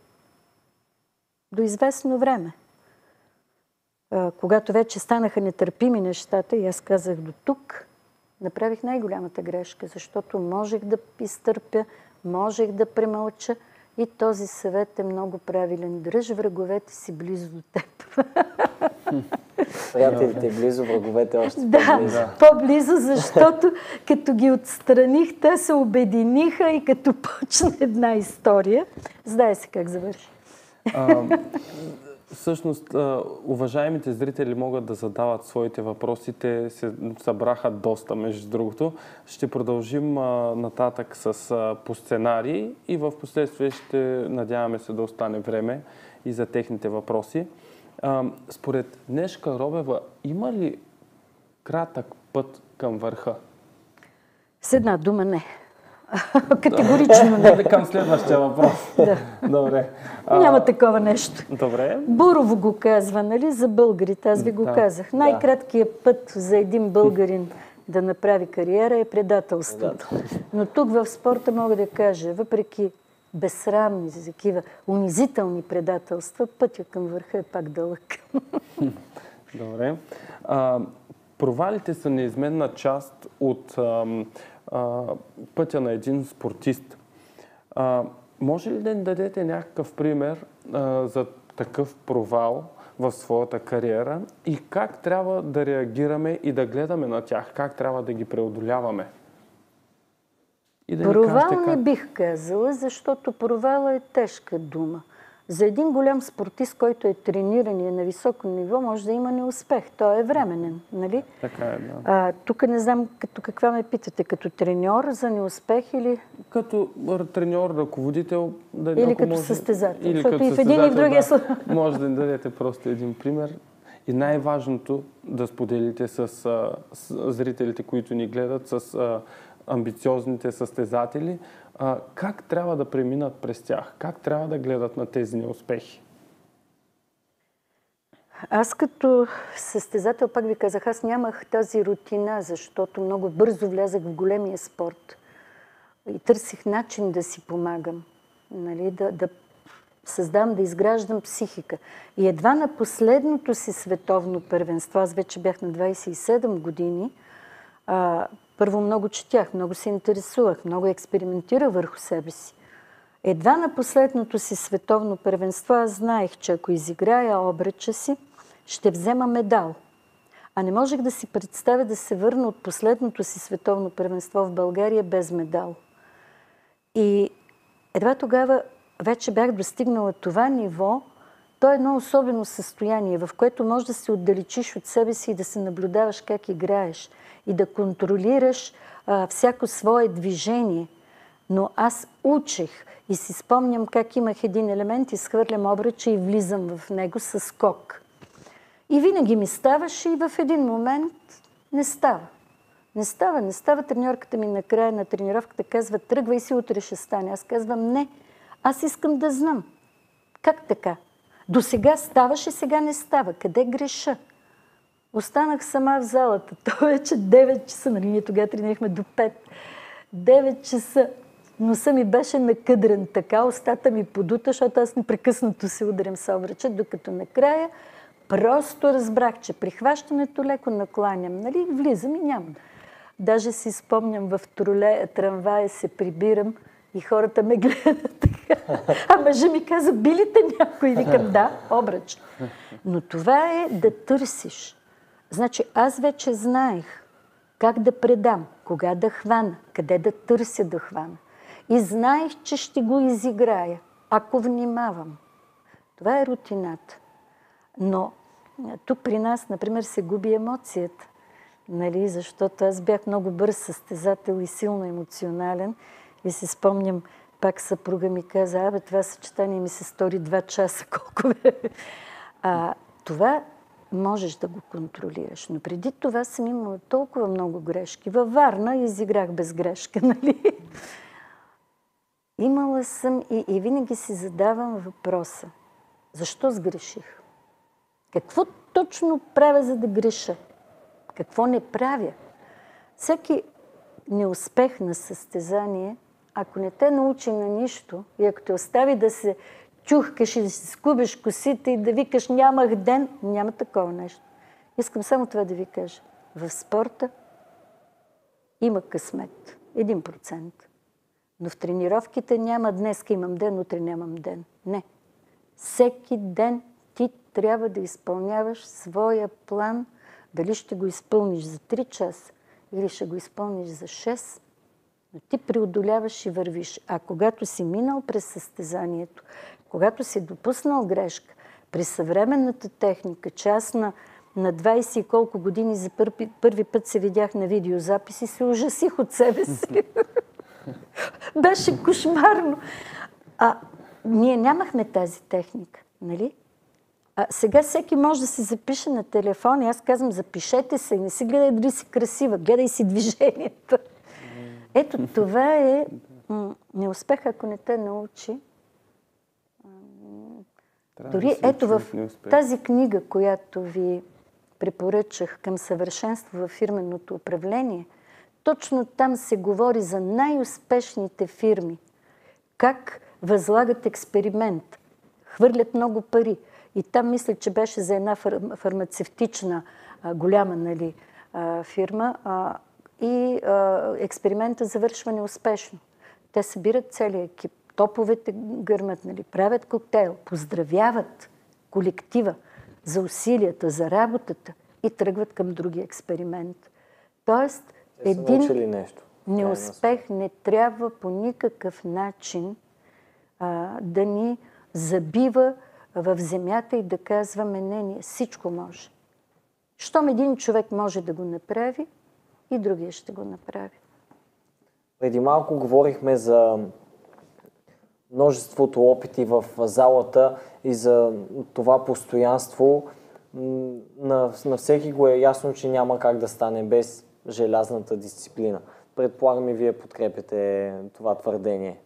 до известно време. А, когато вече станаха нетърпими нещата и аз казах до тук, направих най-голямата грешка, защото можех да изтърпя, можех да премълча и този съвет е много правилен. Дръж враговете си близо до теб. Приятелите близо, враговете още да, по-близо. по-близо, защото като ги отстраних, те се обединиха и като [laughs] почна една история, знае се как завърши. Всъщност, уважаемите зрители могат да задават своите въпроси. Те се събраха доста, между другото. Ще продължим нататък с по сценарии и в последствие ще надяваме се да остане време и за техните въпроси. Според Нешка Робева, има ли кратък път към върха? С една дума не. [laughs] Категорично не. към следващия въпрос. [laughs] Да. Добре. А... Няма такова нещо. Добре. Бурово го казва, нали, за българите. Аз ви го да. казах. Най-краткият път за един българин [laughs] да направи кариера е предателството. Но тук в спорта мога да кажа, въпреки безсрамни, такива унизителни предателства, пътя към върха е пак дълъг. Добре. А, провалите са неизменна част от а, а, пътя на един спортист. А, може ли да ни дадете някакъв пример а, за такъв провал в своята кариера и как трябва да реагираме и да гледаме на тях? Как трябва да ги преодоляваме? И да провал как... не бих казала, защото провала е тежка дума. За един голям спортист, който е трениран и е на високо ниво, може да има неуспех. Той е временен, нали? Така е, да. А, тук не знам като каква ме питате, като треньор за неуспех или... Като треньор, ръководител... Да, или като може... състезател. Или Защото като и в един и в другия да, [laughs] Може да дадете просто един пример. И най-важното да споделите с, с зрителите, които ни гледат, с амбициозните състезатели, а, как трябва да преминат през тях? Как трябва да гледат на тези неуспехи? Аз като състезател, пак ви казах, аз нямах тази рутина, защото много бързо влязах в големия спорт и търсих начин да си помагам, нали, да, да създам, да изграждам психика. И едва на последното си световно първенство, аз вече бях на 27 години, а, първо много четях, много се интересувах, много експериментирах върху себе си. Едва на последното си световно първенство аз знаех, че ако изиграя обреча си, ще взема медал. А не можех да си представя да се върна от последното си световно първенство в България без медал. И едва тогава вече бях достигнала това ниво, то е едно особено състояние, в което можеш да се отдалечиш от себе си и да се наблюдаваш как играеш и да контролираш а, всяко свое движение. Но аз учих и си спомням как имах един елемент, изхвърлям обръча и влизам в него с скок. И винаги ми ставаше и в един момент не става. Не става, не става. Треньорката ми накрая на тренировката казва, тръгвай си, утре ще стане. Аз казвам, не, аз искам да знам. Как така? До сега ставаше, сега не става. Къде греша? Останах сама в залата. [laughs] То вече 9 часа, нали ние тогава тренирахме до 5. 9 часа. Носа ми беше накъдрен така, устата ми подута, защото аз непрекъснато се ударям с обръча, докато накрая просто разбрах, че при хващането леко накланям. Нали, влизам и нямам. Даже си спомням в троле, трамвая се прибирам и хората ме [laughs] гледат така. А мъжа ми каза, билите някой? Викам, да, обръч. Но това е да търсиш. Значи аз вече знаех как да предам, кога да хвана, къде да търся да хвана. И знаех, че ще го изиграя, ако внимавам. Това е рутината. Но тук при нас, например, се губи емоцията. Нали? Защото аз бях много бърз състезател и силно емоционален. И си спомням, пак съпруга ми каза, абе, това съчетание ми се стори два часа, [laughs] колко време. А, това можеш да го контролираш. Но преди това съм имала толкова много грешки. Във Варна изиграх без грешка, [laughs] нали? Имала съм и, и винаги си задавам въпроса. Защо сгреших? Какво точно правя, за да греша? Какво не правя? Всеки неуспех на състезание, ако не те научи на нищо и ако те остави да се чухкаш и да си скубиш косите и да викаш нямах ден, няма такова нещо. Искам само това да ви кажа. В спорта има късмет. Един процент. Но в тренировките няма днес имам ден, утре нямам ден. Не. Всеки ден ти трябва да изпълняваш своя план. Дали ще го изпълниш за 3 часа или ще го изпълниш за 6, но ти преодоляваш и вървиш. А когато си минал през състезанието, когато си допуснал грешка, при съвременната техника, че аз на, на 20 и колко години за първи, първи път се видях на видеозаписи, се ужасих от себе си. [laughs] Беше кошмарно. А ние нямахме тази техника, нали? А сега всеки може да се запише на телефон и аз казвам, запишете се, не си гледай дали си красива, гледай си движенията. Ето това е неуспех, ако не те научи. Трябва Дори да ето в тази книга, която ви препоръчах към съвършенство в фирменото управление, точно там се говори за най-успешните фирми. Как възлагат експеримент, хвърлят много пари. И там мисля, че беше за една фармацевтична голяма нали, фирма и експеримента завършва неуспешно. Те събират целият екип, топовете гърмат, нали, правят коктейл, поздравяват колектива за усилията, за работата и тръгват към други експеримент. Тоест, Те един нещо. неуспех не трябва по никакъв начин а, да ни забива в земята и да казваме, не, ние всичко може. Щом един човек може да го направи, и другия ще го направи. Преди малко говорихме за множеството опити в залата и за това постоянство. На, на всеки го е ясно, че няма как да стане без желязната дисциплина. Предполагам и вие подкрепяте това твърдение.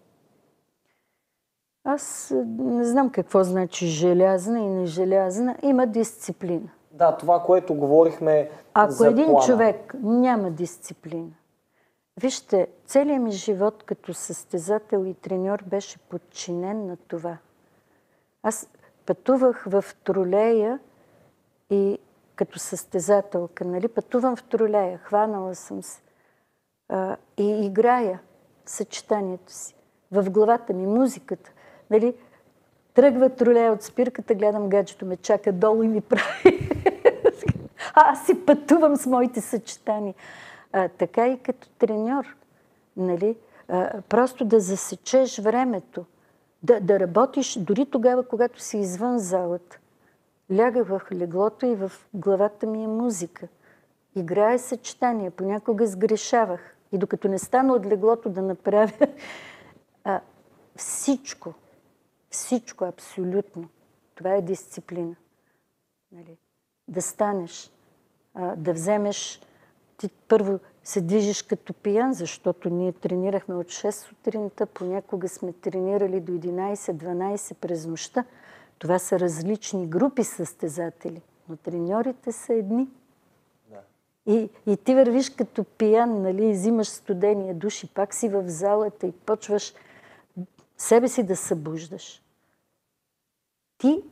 Аз е, не знам какво значи желязна и нежелязна. Има дисциплина. Да, това, което говорихме Ако за един плана. човек няма дисциплина, вижте, целият ми живот като състезател и треньор беше подчинен на това. Аз пътувах в тролея и като състезателка, нали, пътувам в тролея, хванала съм се а, и играя съчетанието си. В главата ми музиката. Нали, тръгва тролея от спирката, гледам гаджето ме чака долу и ми прави [laughs] а аз си пътувам с моите съчетания. А, така и като треньор. Нали? А, просто да засечеш времето. Да, да работиш дори тогава, когато си извън залата. Ляга в леглото и в главата ми е музика. Играе съчетания. Понякога сгрешавах. И докато не стана от леглото да направя всичко, всичко абсолютно, това е дисциплина. Нали? Да станеш, а, да вземеш, ти първо се движиш като пиян, защото ние тренирахме от 6 сутринта, понякога сме тренирали до 11-12 през нощта. Това са различни групи състезатели, но треньорите са едни. Да. И, и ти вървиш като пиян, нали, взимаш студения душ и пак си в залата и почваш себе си да събуждаш. Ти,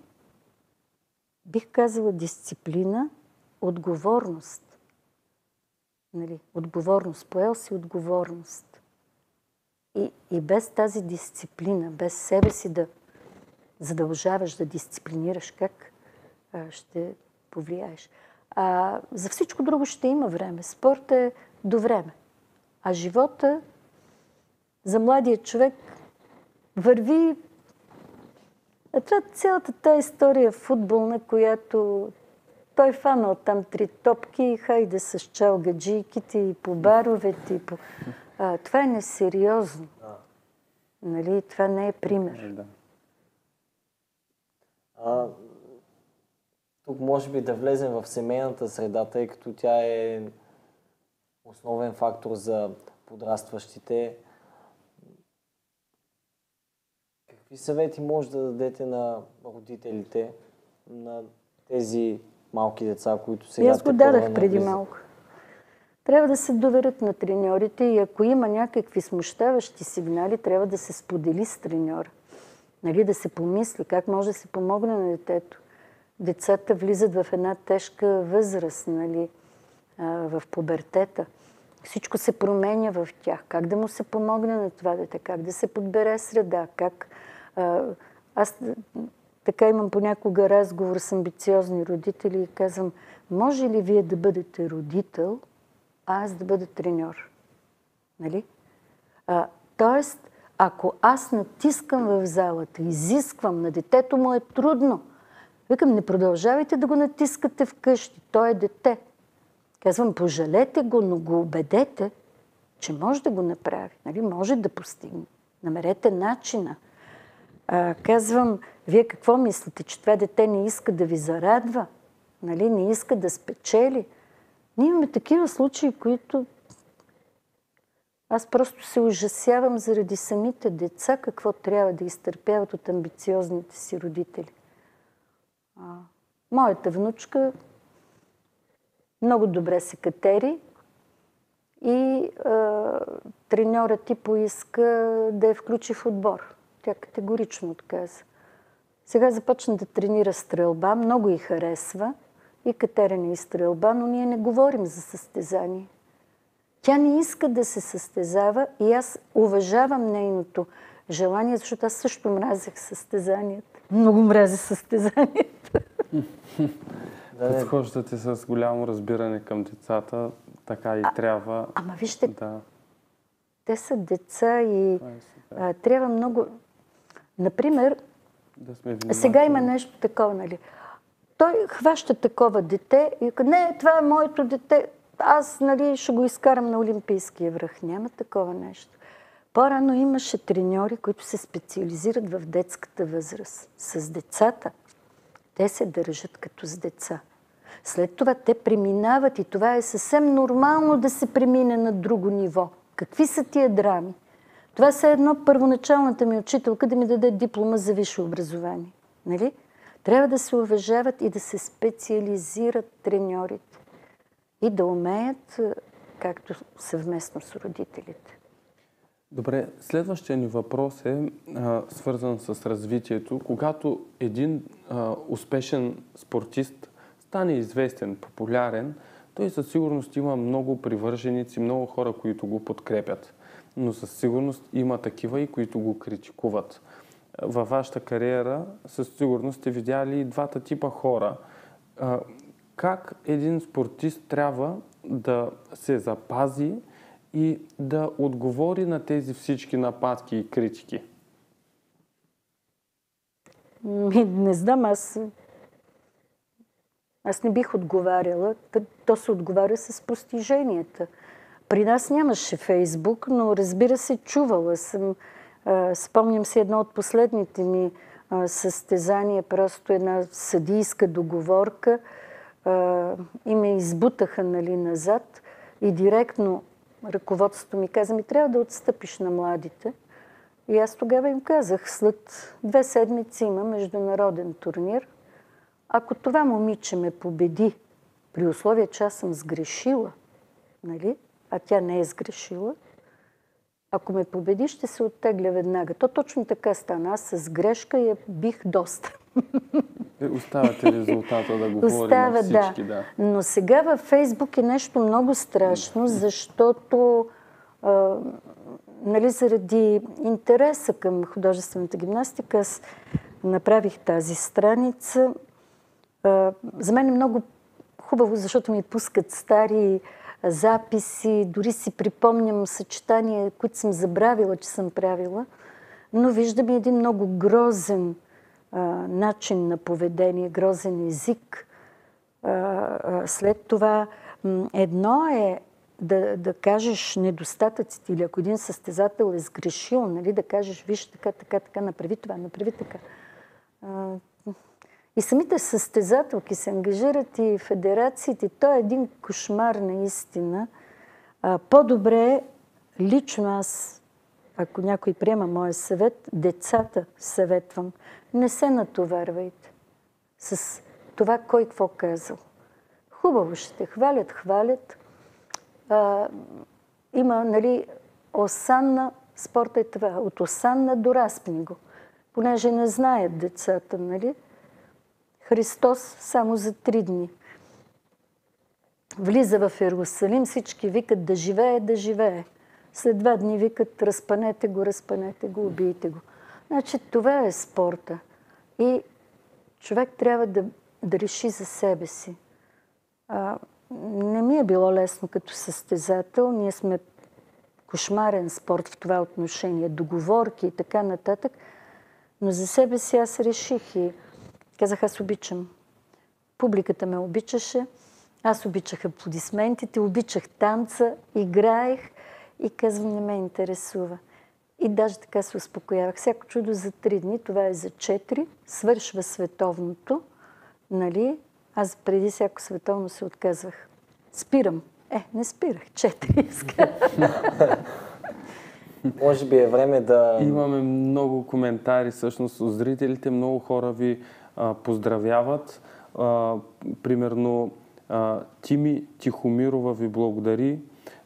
бих казала, дисциплина, отговорност. Нали, отговорност. Поел си отговорност. И, и без тази дисциплина, без себе си да задължаваш да дисциплинираш, как а, ще повлияеш. А, за всичко друго ще има време. Спорт е до време. А живота за младия човек върви а това цялата тази история футболна, която той фанал там три топки и хайде с чалгаджийките и по баровете. И по... А, това е несериозно. Нали? Това не е пример. Е, да. А, тук може би да влезем в семейната среда, тъй като тя е основен фактор за подрастващите. Какви съвети може да дадете на родителите, на тези малки деца, които сега... И аз го дадах преди малко. Трябва да се доверят на треньорите и ако има някакви смущаващи сигнали, трябва да се сподели с треньора. Нали, да се помисли как може да се помогне на детето. Децата влизат в една тежка възраст, нали, в пубертета. Всичко се променя в тях. Как да му се помогне на това дете, как да се подбере среда, как... Аз така имам понякога разговор с амбициозни родители и казвам, може ли вие да бъдете родител, а аз да бъда треньор? Нали? А, тоест, ако аз натискам в залата, изисквам, на детето му е трудно, викам, не продължавайте да го натискате вкъщи, той е дете. Казвам, пожалете го, но го убедете, че може да го направи, нали? може да постигне. Намерете начина. А, казвам, вие какво мислите, че това дете не иска да ви зарадва? Нали? Не иска да спечели? Ние имаме такива случаи, които аз просто се ужасявам заради самите деца, какво трябва да изтърпяват от амбициозните си родители. А, моята внучка много добре се катери и а, треньорът ти поиска да я включи в отбор. Тя категорично отказа. Сега започна да тренира стрелба, много й харесва и катерене и стрелба, но ние не говорим за състезание. Тя не иска да се състезава и аз уважавам нейното желание, защото аз също мразех състезанията. Много мразя състезанията. [laughs] Подхождате с голямо разбиране към децата, така и а, трябва. Ама вижте, да. те са деца и е а, трябва много... Например, да сега има нещо такова, нали? Той хваща такова дете и казва, не, това е моето дете аз нали, ще го изкарам на Олимпийския връх. Няма такова нещо. По-рано имаше треньори, които се специализират в детската възраст. С децата. Те се държат като с деца. След това те преминават и това е съвсем нормално да се премине на друго ниво. Какви са тия драми? Това са едно първоначалната ми учителка да ми даде диплома за висше образование. Нали? Трябва да се уважават и да се специализират треньорите и да умеят както съвместно с родителите. Добре, следващия ни въпрос е а, свързан с развитието. Когато един а, успешен спортист стане известен, популярен, той със сигурност има много привърженици, много хора, които го подкрепят. Но със сигурност има такива и които го критикуват. Във вашата кариера със сигурност сте видяли и двата типа хора как един спортист трябва да се запази и да отговори на тези всички нападки и критики? Не знам, аз... Аз не бих отговаряла. То се отговаря с постиженията. При нас нямаше Фейсбук, но разбира се, чувала съм Спомням си едно от последните ми състезания, просто една съдийска договорка и ме избутаха нали, назад и директно ръководството ми каза, ми трябва да отстъпиш на младите. И аз тогава им казах, след две седмици има международен турнир. Ако това момиче ме победи, при условие, че аз съм сгрешила, нали? А тя не е сгрешила, ако ме победи, ще се оттегля веднага. То точно така стана. Аз с грешка я бих доста. Е, оставате резултата да го Остава, на всички, да. да. Но сега във Фейсбук е нещо много страшно, защото а, нали, заради интереса към художествената гимнастика аз направих тази страница. А, за мен е много хубаво, защото ми пускат стари записи, дори си припомням съчетания, които съм забравила, че съм правила, но виждам и един много грозен а, начин на поведение, грозен език. А, а, след това едно е да, да кажеш недостатъците или ако един състезател е сгрешил, нали, да кажеш, виж така, така, така, направи това, направи така. И самите състезателки се ангажират и федерациите. То е един кошмар наистина. По-добре лично аз, ако някой приема моя съвет, децата съветвам. Не се натоварвайте с това кой какво казал. Хубаво ще хвалят, хвалят. А, има, нали, осанна, спорта е това, от осанна до разпни го. Понеже не знаят децата, нали? Христос само за три дни. Влиза в Иерусалим, всички викат да живее, да живее. След два дни викат разпанете го, разпанете го, убийте го. Значи това е спорта. И човек трябва да, да реши за себе си. А, не ми е било лесно като състезател. Ние сме кошмарен спорт в това отношение, договорки и така нататък. Но за себе си аз реших и Казах, аз обичам. Публиката ме обичаше. Аз обичах аплодисментите, обичах танца, играех и казвам, не ме интересува. И даже така се успокоявах. Всяко чудо за три дни, това е за четири, свършва световното, нали? Аз преди всяко световно се отказвах. Спирам. Е, не спирах. Четири [laughs] Може би е време да... Имаме много коментари всъщност от зрителите. Много хора ви поздравяват. А, примерно а, Тими Тихомирова ви благодари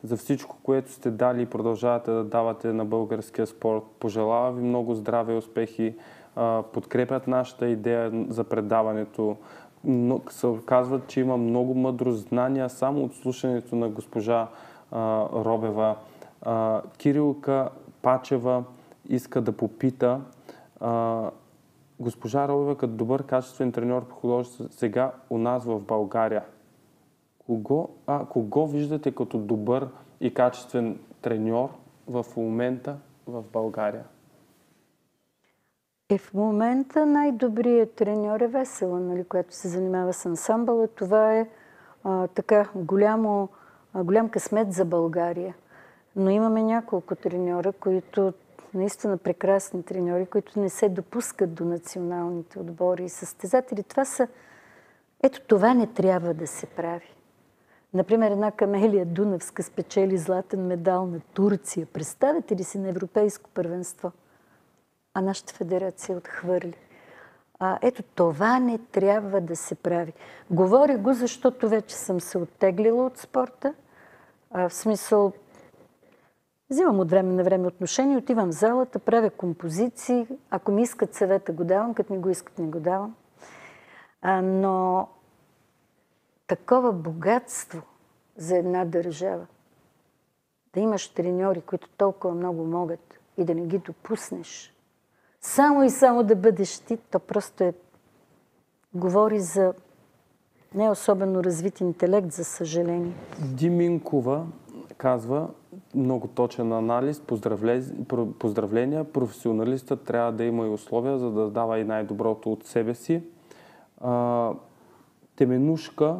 за всичко, което сте дали и продължавате да давате на българския спорт. Пожелава ви много здраве и успехи. А, подкрепят нашата идея за предаването. Но се казват, че има много мъдро знания само от слушането на госпожа а, Робева. А, Кирилка Пачева иска да попита а, госпожа Робева като добър качествен треньор по художество сега у нас в България. Кого, а, кого виждате като добър и качествен треньор в момента в България? Е, в момента най-добрият треньор е Весела, нали, която се занимава с ансамбъла. Това е а, така голямо, а, голям късмет за България. Но имаме няколко треньора, които наистина прекрасни треньори, които не се допускат до националните отбори и състезатели. Това са... Ето това не трябва да се прави. Например, една Камелия Дунавска спечели златен медал на Турция. Представете ли си на европейско първенство? А нашата федерация отхвърли. А, ето това не трябва да се прави. Говоря го, защото вече съм се оттеглила от спорта. А, в смисъл, Взимам от време на време отношение, отивам в залата, правя композиции. Ако ми искат съвета, го давам, като ми го искат, не го давам. А, но такова богатство за една държава, да имаш треньори, които толкова много могат и да не ги допуснеш, само и само да бъдеш ти, то просто е говори за не особено развит интелект, за съжаление. Диминкова казва, много точен анализ, поздравления. Професионалистът трябва да има и условия, за да дава и най-доброто от себе си. А, Теменушка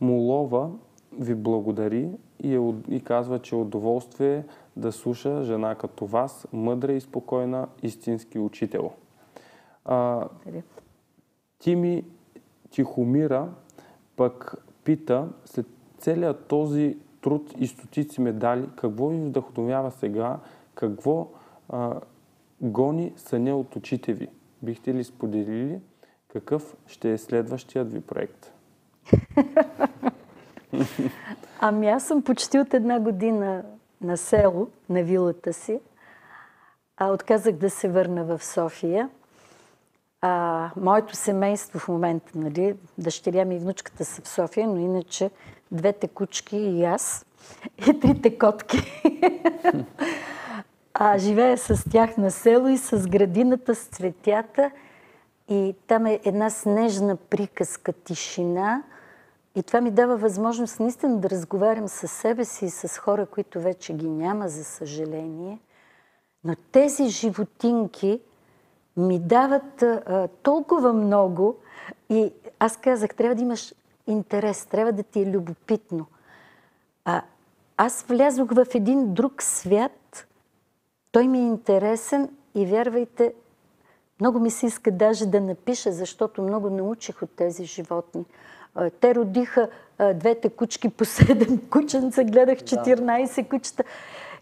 Молова ви благодари и, е, и казва, че е удоволствие да слуша жена като вас, мъдра и спокойна, истински учител. А, Тими Тихомира пък пита, след целият този труд и стотици медали, какво ви вдъхновява сега, какво а, гони съня от очите ви? Бихте ли споделили какъв ще е следващият ви проект? [laughs] Ами аз съм почти от една година на село, на вилата си. А отказах да се върна в София. А, моето семейство в момента, нали, дъщеря ми и внучката са в София, но иначе двете кучки и аз и трите котки. [laughs] а, живея с тях на село и с градината, с цветята. И там е една снежна приказка, тишина. И това ми дава възможност наистина да разговарям с себе си и с хора, които вече ги няма, за съжаление. Но тези животинки ми дават а, толкова много и аз казах, трябва да имаш интерес, трябва да ти е любопитно. А, аз влязох в един друг свят, той ми е интересен и вярвайте, много ми се иска даже да напиша, защото много научих от тези животни. Те родиха двете кучки по [laughs] седем кученца, гледах 14 да. кучета.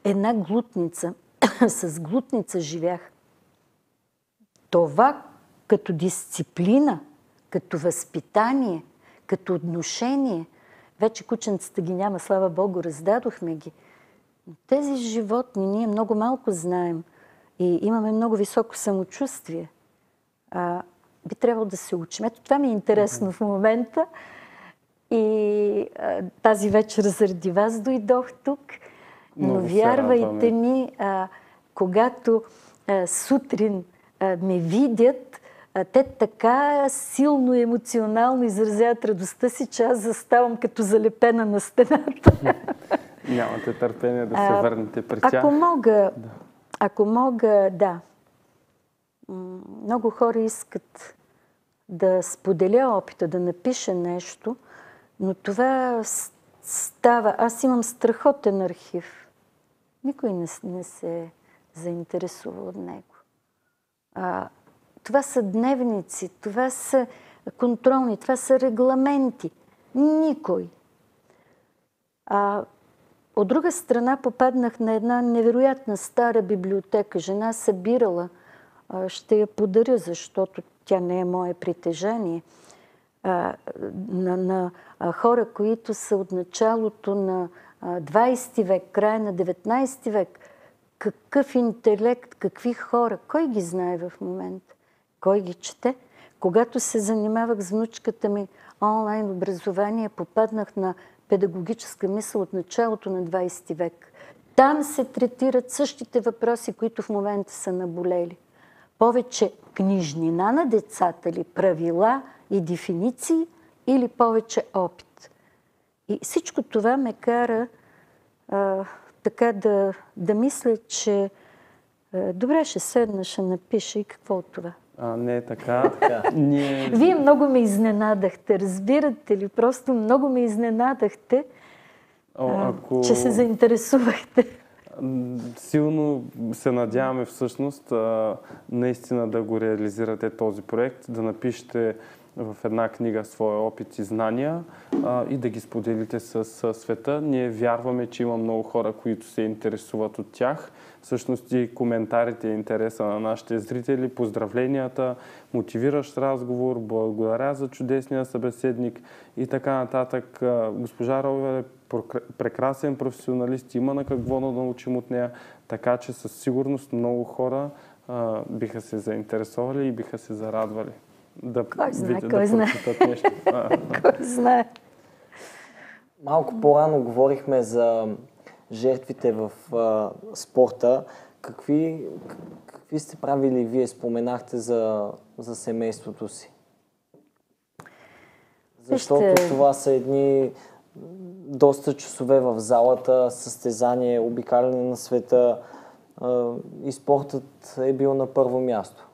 Една глутница. [coughs] С глутница живях. Това като дисциплина, като възпитание, като отношение, вече кученцата ги няма, слава Богу, раздадохме ги. Тези животни ние много малко знаем и имаме много високо самочувствие. А, би трябвало да се учим. Ето това ми е интересно в момента. И а, тази вечер заради вас дойдох тук. Но Много вярвайте ми, а, когато а, сутрин а, ме видят, те така силно емоционално изразяват радостта си, че аз заставам като залепена на стената. [laughs] Нямате търпение да се върнете при тях. Ако мога, да. ако мога, да. Много хора искат да споделя опита, да напиша нещо, но това става. Аз имам страхотен архив. Никой не, не се заинтересува от него. А, това са дневници, това са контролни, това са регламенти. Никой. А, от друга страна попаднах на една невероятна стара библиотека. Жена събирала. Ще я подаря, защото тя не е мое притежание, а, на, на а, хора, които са от началото на а, 20 век, края на 19 век. Какъв интелект, какви хора, кой ги знае в момента? Кой ги чете? Когато се занимавах с внучката ми онлайн образование, попаднах на педагогическа мисъл от началото на 20 век. Там се третират същите въпроси, които в момента са наболели повече книжнина на децата ли, правила и дефиниции или повече опит. И всичко това ме кара а, така да, да мисля, че а, добре ще седна, ще напиша и какво от това. А, не е така. така. Ние... Вие много ме изненадахте, разбирате ли? Просто много ме изненадахте, О, ако... че се заинтересувахте. Силно се надяваме всъщност наистина да го реализирате този проект, да напишете в една книга своя опит и знания и да ги споделите с, света. Ние вярваме, че има много хора, които се интересуват от тях. Всъщност и коментарите и интереса на нашите зрители, поздравленията, мотивиращ разговор, благодаря за чудесния събеседник и така нататък. Госпожа Рове е прекрасен професионалист, има на какво да научим от нея, така че със сигурност много хора а, биха се заинтересовали и биха се зарадвали да кой знае, видят, кой да знае. нещо. [laughs] кой знае. Малко по-рано говорихме за жертвите в а, спорта. Какви, какви сте правили вие? Споменахте за, за семейството си. Защото Вижте... това са едни доста часове в залата, състезание, обикаляне на света и спортът е бил на първо място,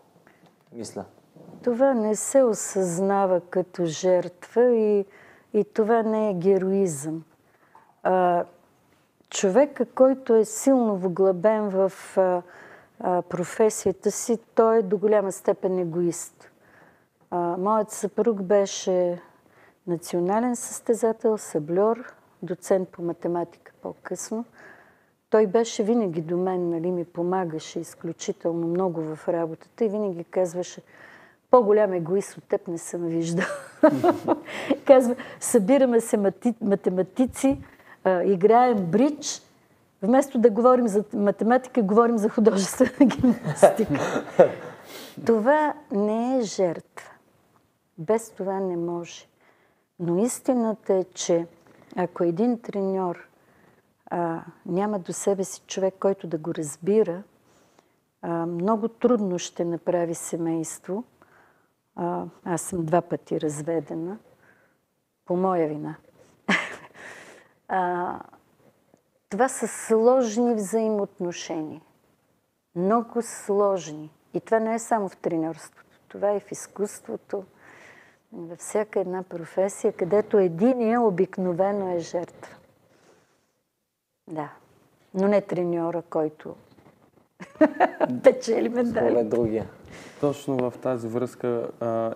мисля. Това не се осъзнава като жертва и, и това не е героизъм. А, човека, който е силно вглъбен в а, а, професията си, той е до голяма степен егоист. А, моят съпруг беше национален състезател, саблер, доцент по математика по-късно. Той беше винаги до мен, нали, ми помагаше изключително много в работата и винаги казваше, по-голям егоист от теб не съм виждал. [laughs] Казва, събираме се мати, математици, а, играем бридж, вместо да говорим за математика, говорим за художествена [laughs] гимнастика. това не е жертва. Без това не може. Но истината е, че ако един треньор а, няма до себе си човек, който да го разбира, а, много трудно ще направи семейство. А, аз съм два пъти разведена. По моя вина. А, това са сложни взаимоотношения. Много сложни. И това не е само в тренерството. Това е в изкуството, във всяка една професия, където единия обикновено е жертва. Да. Но не треньора, който [laughs] печели медали. Това е другия. Точно в тази връзка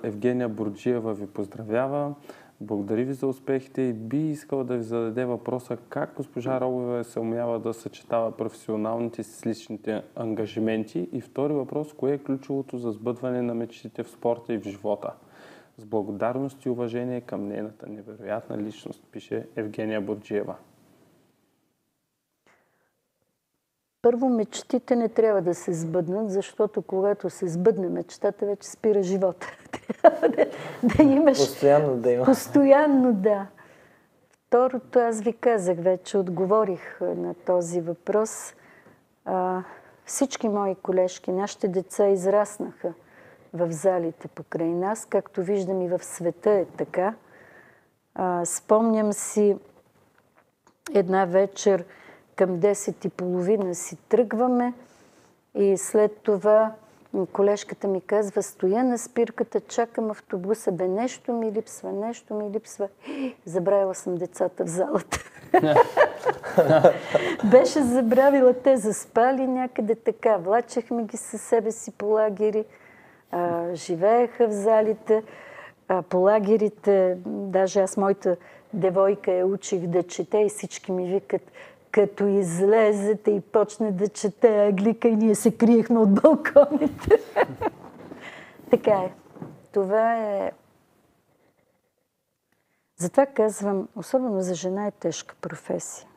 Евгения Бурджиева ви поздравява. Благодаря ви за успехите и би искала да ви зададе въпроса как госпожа Робова се умява да съчетава професионалните си с личните ангажименти и втори въпрос, кое е ключовото за сбъдване на мечтите в спорта и в живота? С благодарност и уважение към нейната невероятна личност, пише Евгения Бурджиева. Първо, мечтите не трябва да се сбъднат, защото когато се сбъдне мечтата, вече спира живота. [laughs] трябва да, да имаш... Постоянно да има. Постоянно, да. Второто, аз ви казах вече, отговорих на този въпрос. А, всички мои колежки, нашите деца израснаха в залите покрай нас, както виждам и в света е така. А, спомням си една вечер, към 10 и половина си тръгваме и след това колежката ми казва, стоя на спирката, чакам автобуса, бе нещо ми липсва, нещо ми липсва. [gasps] Забравила съм децата в залата. [laughs] Беше забравила, те заспали някъде така. Влачехме ги със себе си по лагери, а, живееха в залите. А, по лагерите, даже аз моята девойка я учих да чете и всички ми викат, като излезете и почне да чете Аглика и ние се криехме от балконите. [laughs] така е. Това е... Затова казвам, особено за жена е тежка професия.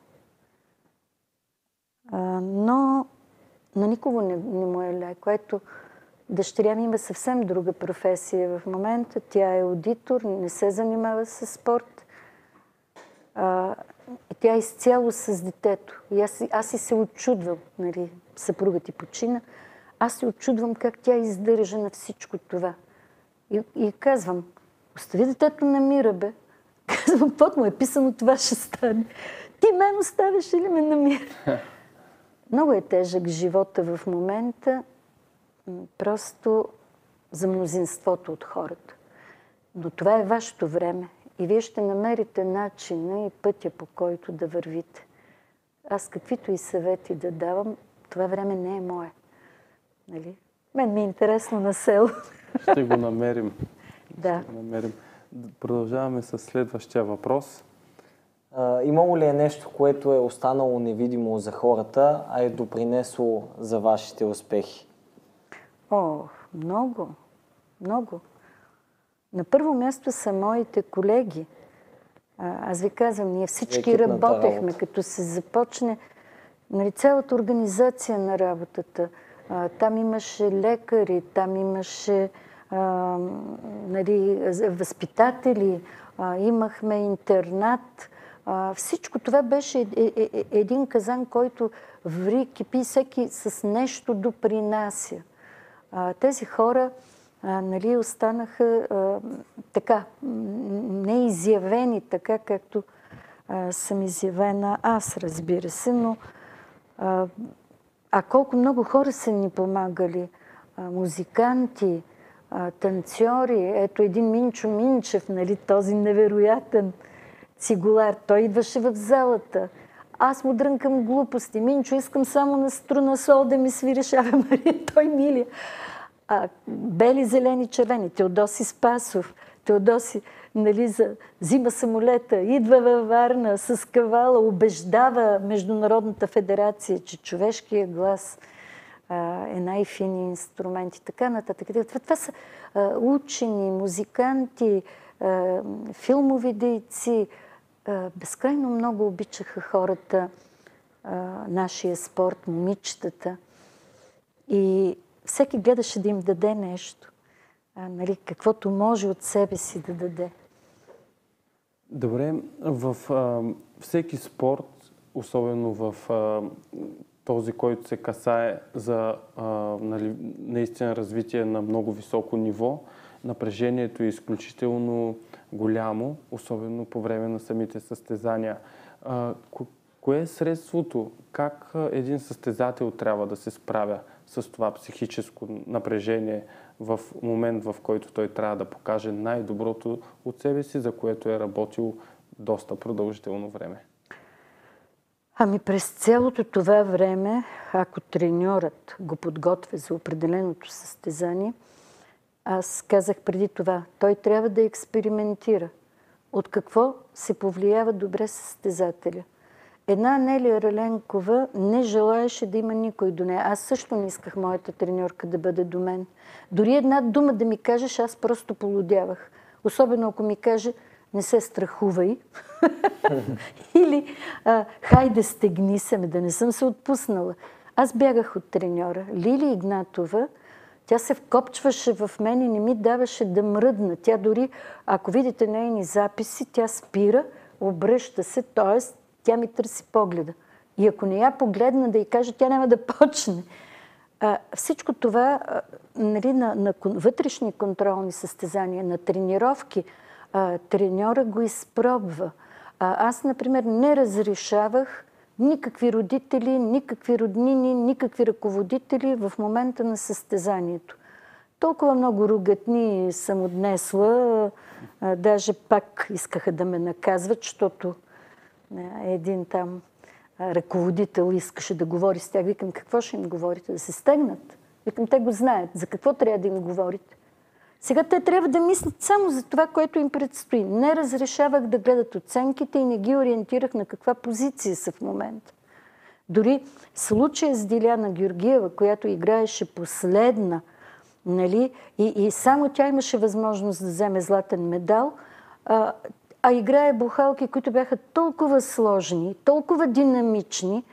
А, но на никого не, не му е леко. Което дъщеря ми има съвсем друга професия в момента. Тя е аудитор, не се занимава с спорт. А, и тя е изцяло с детето. И аз, аз си се очудвам, нали, съпругът ти почина, аз се очудвам как тя издържа на всичко това. И, и казвам, остави детето на мира, бе. [laughs] Казвам, под му е писано, това ще стане. Ти мен оставиш или ме намира? [laughs] Много е тежък живота в момента, просто за мнозинството от хората. Но това е вашето време. И вие ще намерите начина и пътя, по който да вървите. Аз каквито и съвети да давам, това време не е мое. Нали? Мен ми е интересно на село. Ще го намерим. [laughs] да. Ще го намерим. Продължаваме с следващия въпрос. А, имало ли е нещо, което е останало невидимо за хората, а е допринесло за вашите успехи? О, много, много. На първо място са моите колеги. Аз ви казвам, ние всички Екипната работехме, работа. като се започне нали, цялата организация на работата. Там имаше лекари, там имаше а, нали, възпитатели, а, имахме интернат. А, всичко това беше е, е, е, един казан, който ври, кипи, всеки с нещо допринася. Тези хора а, нали, останаха а, така, неизявени, така както а, съм изявена аз, разбира се, но а, а колко много хора са ни помагали, а, музиканти, а, танцори, ето един Минчо Минчев, нали, този невероятен цигулар, той идваше в залата. Аз му дрънкам глупости. Минчо, искам само на струна сол да ми свириш Аве Мария. Той милия. А, бели, зелени, червени. Теодоси Спасов. Теодоси нали, за, взима самолета, идва във Варна с кавала, убеждава Международната федерация, че човешкият глас а, е най-фини инструмент и така нататък. Това, това са а, учени, музиканти, а, филмови дейци. А, безкрайно много обичаха хората а, нашия спорт, момичетата. И всеки гледаше да им даде нещо. А, нали, каквото може от себе си да даде. Добре, в а, всеки спорт, особено в а, този, който се касае за а, нали, наистина развитие на много високо ниво, напрежението е изключително голямо, особено по време на самите състезания. А, кое е средството? Как един състезател трябва да се справя с това психическо напрежение в момент, в който той трябва да покаже най-доброто от себе си, за което е работил доста продължително време? Ами през цялото това време, ако треньорът го подготвя за определеното състезание, аз казах преди това, той трябва да експериментира. От какво се повлиява добре състезателя – Една Нелия Раленкова не желаеше да има никой до нея. Аз също не исках моята треньорка да бъде до мен. Дори една дума да ми кажеш, аз просто полудявах. Особено ако ми каже, не се страхувай. [laughs] Или а, хайде стегни се ме, да не съм се отпуснала. Аз бягах от треньора. Лили Игнатова, тя се вкопчваше в мен и не ми даваше да мръдна. Тя дори, ако видите нейни записи, тя спира, обръща се, т.е тя ми търси погледа. И ако не я погледна да й кажа, тя няма да почне. А, всичко това а, нали, на, на вътрешни контролни състезания, на тренировки, а, треньора го изпробва. А, аз, например, не разрешавах никакви родители, никакви роднини, никакви ръководители в момента на състезанието. Толкова много ругатни съм отнесла, а, даже пак искаха да ме наказват, защото един там ръководител искаше да говори с тях. Викам, какво ще им говорите? Да се стегнат? Викам, те го знаят. За какво трябва да им говорите? Сега те трябва да мислят само за това, което им предстои. Не разрешавах да гледат оценките и не ги ориентирах на каква позиция са в момента. Дори случая с Диляна Георгиева, която играеше последна, нали, и, и само тя имаше възможност да вземе златен медал, а, а играе бухалки, които бяха толкова сложни, толкова динамични,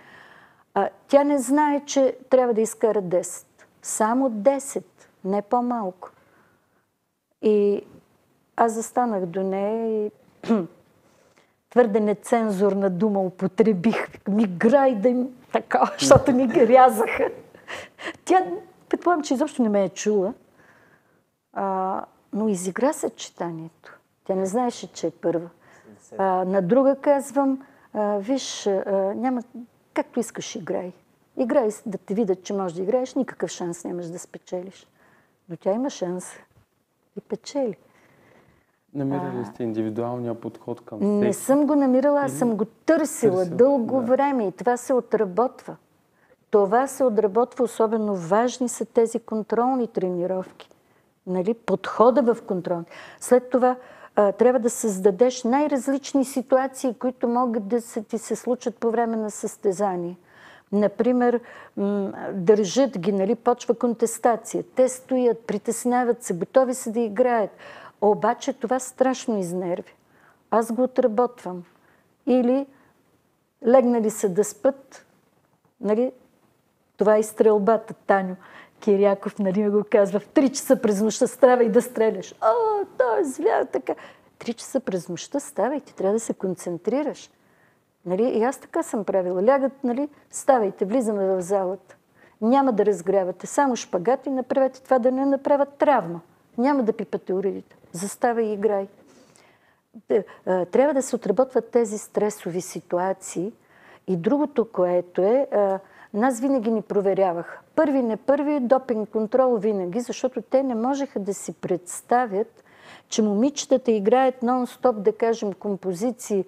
а, тя не знае, че трябва да изкара 10. Само 10, не по-малко. И аз застанах до нея и [clears throat] твърде нецензурна дума употребих. Ми грай да им така, [laughs] защото ми ги рязаха. [laughs] Тя, предполагам, че изобщо не ме е чула, а, но изигра съчетанието. Тя не знаеше, че е първа. А, на друга казвам, а, виж, а, няма, както искаш, играй. Играй, да те видят, че можеш да играеш, никакъв шанс нямаш да спечелиш. Но тя има шанс и печели. Намирали сте индивидуалния подход към всеки? Не съм го намирала, аз съм го търсила Търсил, дълго да. време и това се отработва. Това се отработва, особено важни са тези контролни тренировки. Нали? Подхода в контрол. След това трябва да създадеш най-различни ситуации, които могат да се, ти се случат по време на състезание. Например, държат ги, нали, почва контестация. Те стоят, притесняват се, готови са да играят. Обаче това страшно изнерви. Аз го отработвам. Или легнали са да спят, нали, това е стрелбата, Таню. Киряков, нали ми го казва, в 3 часа през нощта ставай да стреляш. О, той е звяр така. Три часа през нощта ставай, ти трябва да се концентрираш. Нали? И аз така съм правила. Лягат, нали? ставайте, влизаме в залата. Няма да разгрявате, само шпагат и направете това да не направят травма. Няма да пипате уредите. Заставай и играй. Трябва да се отработват тези стресови ситуации. И другото, което е, нас винаги ни проверяваха. Първи, не първи, допинг контрол винаги, защото те не можеха да си представят, че момичетата играят нон-стоп, да кажем, композиции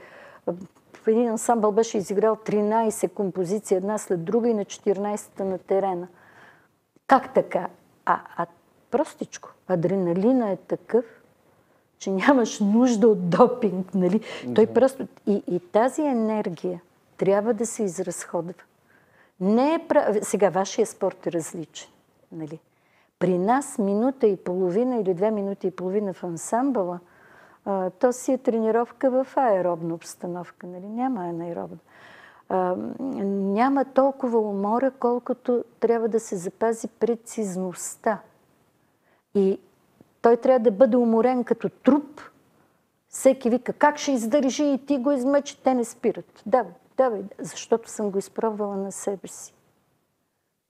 един ансамбъл беше изиграл 13 композиции, една след друга и на 14-та на терена. Как така? А, а простичко. Адреналина е такъв, че нямаш нужда от допинг. Нали? Той просто... И, и тази енергия трябва да се изразходва. Не е прав... Сега, вашия спорт е различен. Нали? При нас минута и половина или две минути и половина в ансамбъла, а, то си е тренировка в аеробна обстановка. Нали? Няма анаеробна. А, няма толкова умора, колкото трябва да се запази прецизността. И той трябва да бъде уморен като труп. Всеки вика, как ще издържи и ти го измъчи. Те не спират. Давай, защото съм го изпробвала на себе си.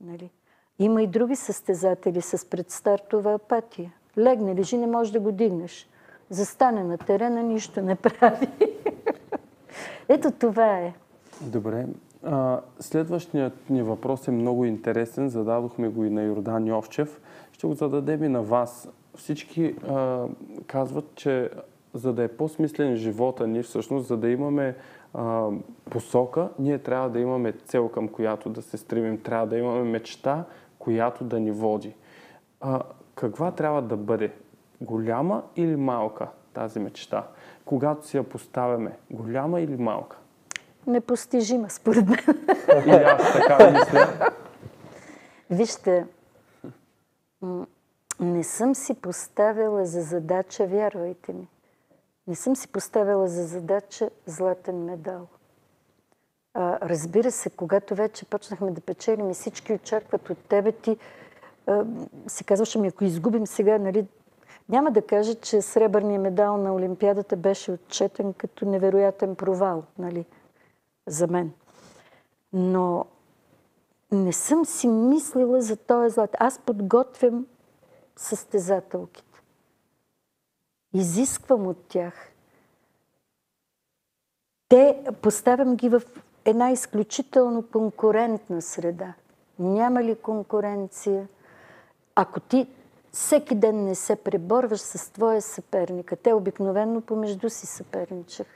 Нали? Има и други състезатели с предстартова апатия. Легне, лежи, не можеш да го дигнеш. Застане на терена, нищо не прави. [laughs] Ето това е. Добре. А, следващият ни въпрос е много интересен. Зададохме го и на Йордан Йовчев. Ще го зададем и на вас. Всички а, казват, че за да е по-смислен живота ни, всъщност, за да имаме а, посока, ние трябва да имаме цел, към която да се стремим. Трябва да имаме мечта, която да ни води. А, каква трябва да бъде? Голяма или малка тази мечта? Когато си я поставяме, голяма или малка? Непостижима, според мен. И аз така мисля. Вижте, не съм си поставила за задача, вярвайте ми, не съм си поставила за задача златен медал. А, разбира се, когато вече почнахме да печелим и всички очакват от тебе, ти а, си казваше ми, ако изгубим сега, нали, няма да кажа, че сребърният медал на Олимпиадата беше отчетен като невероятен провал, нали, за мен. Но не съм си мислила за този злат. Аз подготвям състезателките. Изисквам от тях. Те, поставям ги в една изключително конкурентна среда. Няма ли конкуренция? Ако ти всеки ден не се преборваш с твоя съперника, те обикновено помежду си съперничах.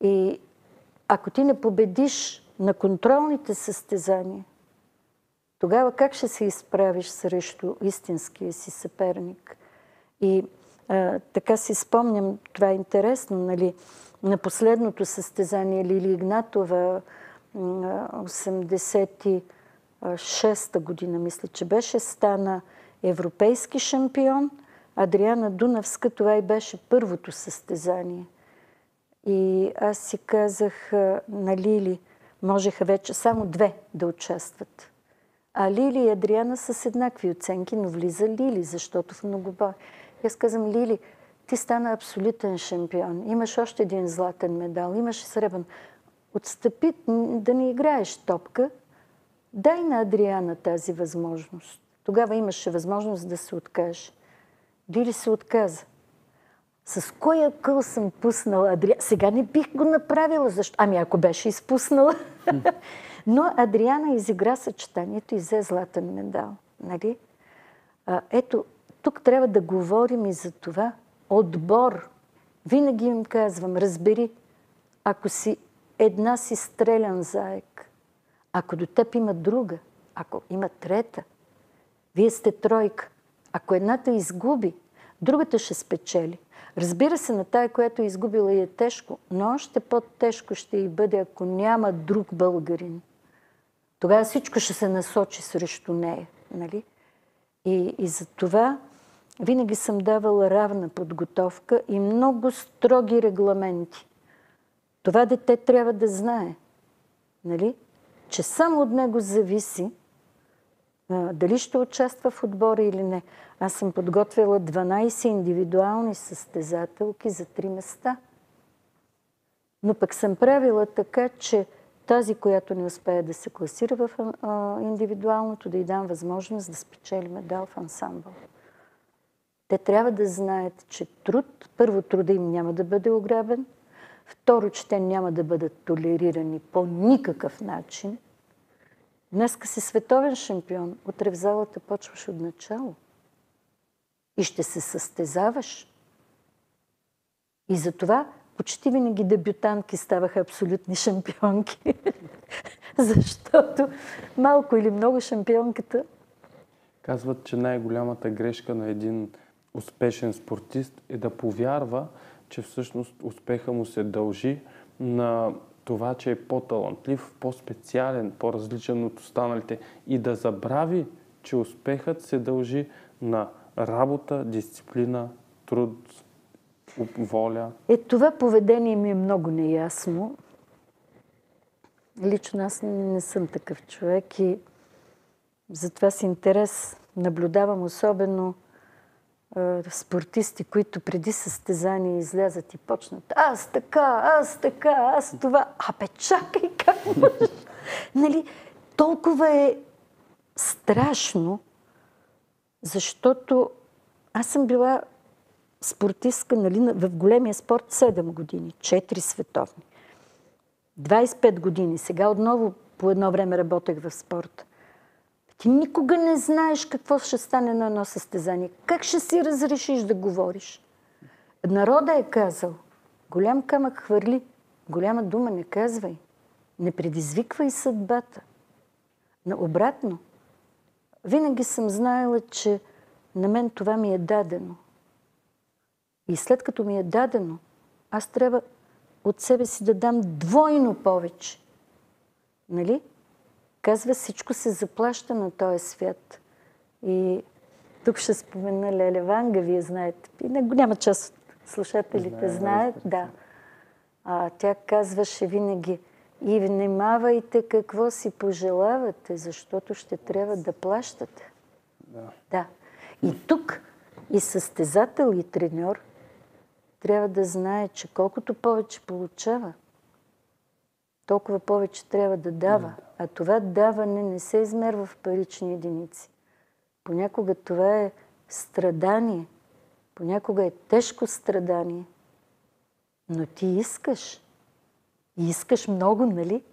И ако ти не победиш на контролните състезания, тогава как ще се изправиш срещу истинския си съперник? И така си спомням, това е интересно, нали, на последното състезание Лили Игнатова, 86-та година, мисля, че беше, стана европейски шампион. Адриана Дунавска, това и беше първото състезание. И аз си казах на Лили, можеха вече само две да участват. А Лили и Адриана са с еднакви оценки, но влиза Лили, защото в многобой. Аз казвам, Лили, ти стана абсолютен шампион. Имаш още един златен медал, имаш сребън. Отстъпи да не играеш топка. Дай на Адриана тази възможност. Тогава имаше възможност да се откаже. Лили се отказа. С кой акъл съм пуснала Адриана? Сега не бих го направила. Защо? Ами ако беше изпуснала. [laughs] Но Адриана изигра съчетанието и взе златен медал. Нали? А, ето, тук трябва да говорим и за това. Отбор. Винаги им казвам, разбери, ако си една си стрелян заек, ако до теб има друга, ако има трета, вие сте тройка. Ако едната изгуби, другата ще спечели. Разбира се, на тая, която е изгубила и е тежко, но още по-тежко ще и бъде, ако няма друг българин. Тогава всичко ще се насочи срещу нея. Нали? И, и за това винаги съм давала равна подготовка и много строги регламенти. Това дете трябва да знае, нали? че само от него зависи а, дали ще участва в отбора или не. Аз съм подготвила 12 индивидуални състезателки за три места. Но пък съм правила така, че тази, която не успее да се класира в а, индивидуалното, да й дам възможност да спечели медал в ансамбъл. Те трябва да знаят, че труд, първо труда им няма да бъде ограбен, второ, че те няма да бъдат толерирани по никакъв начин. Днеска си световен шампион, утре в залата почваш от начало и ще се състезаваш. И затова почти винаги дебютантки ставаха абсолютни шампионки. [laughs] Защото малко или много шампионката Казват, че най-голямата грешка на един успешен спортист е да повярва, че всъщност успеха му се дължи на това, че е по-талантлив, по-специален, по-различен от останалите и да забрави, че успехът се дължи на работа, дисциплина, труд, воля. Е, това поведение ми е много неясно. Лично аз не, съм такъв човек и затова с интерес наблюдавам особено спортисти, които преди състезание излязат и почнат аз така, аз така, аз това. Абе, чакай, как можеш? [laughs] нали, толкова е страшно, защото аз съм била спортистка нали, в големия спорт 7 години, 4 световни. 25 години. Сега отново по едно време работех в спорта. Ти никога не знаеш какво ще стане на едно състезание. Как ще си разрешиш да говориш? Народа е казал, голям камък хвърли, голяма дума не казвай. Не предизвиквай съдбата. Но обратно, винаги съм знаела, че на мен това ми е дадено. И след като ми е дадено, аз трябва от себе си да дам двойно повече. Нали? Казва, всичко се заплаща на този свят. И тук ще спомена Леле Ванга, вие знаете. И няма част от слушателите Знае, знаят. Да. А, тя казваше винаги, и внимавайте какво си пожелавате, защото ще трябва да плащате. Да. да. И тук и състезател, и треньор трябва да знае, че колкото повече получава, толкова повече трябва да дава. А това даване не се измерва в парични единици. Понякога това е страдание. Понякога е тежко страдание. Но ти искаш. И искаш много, нали?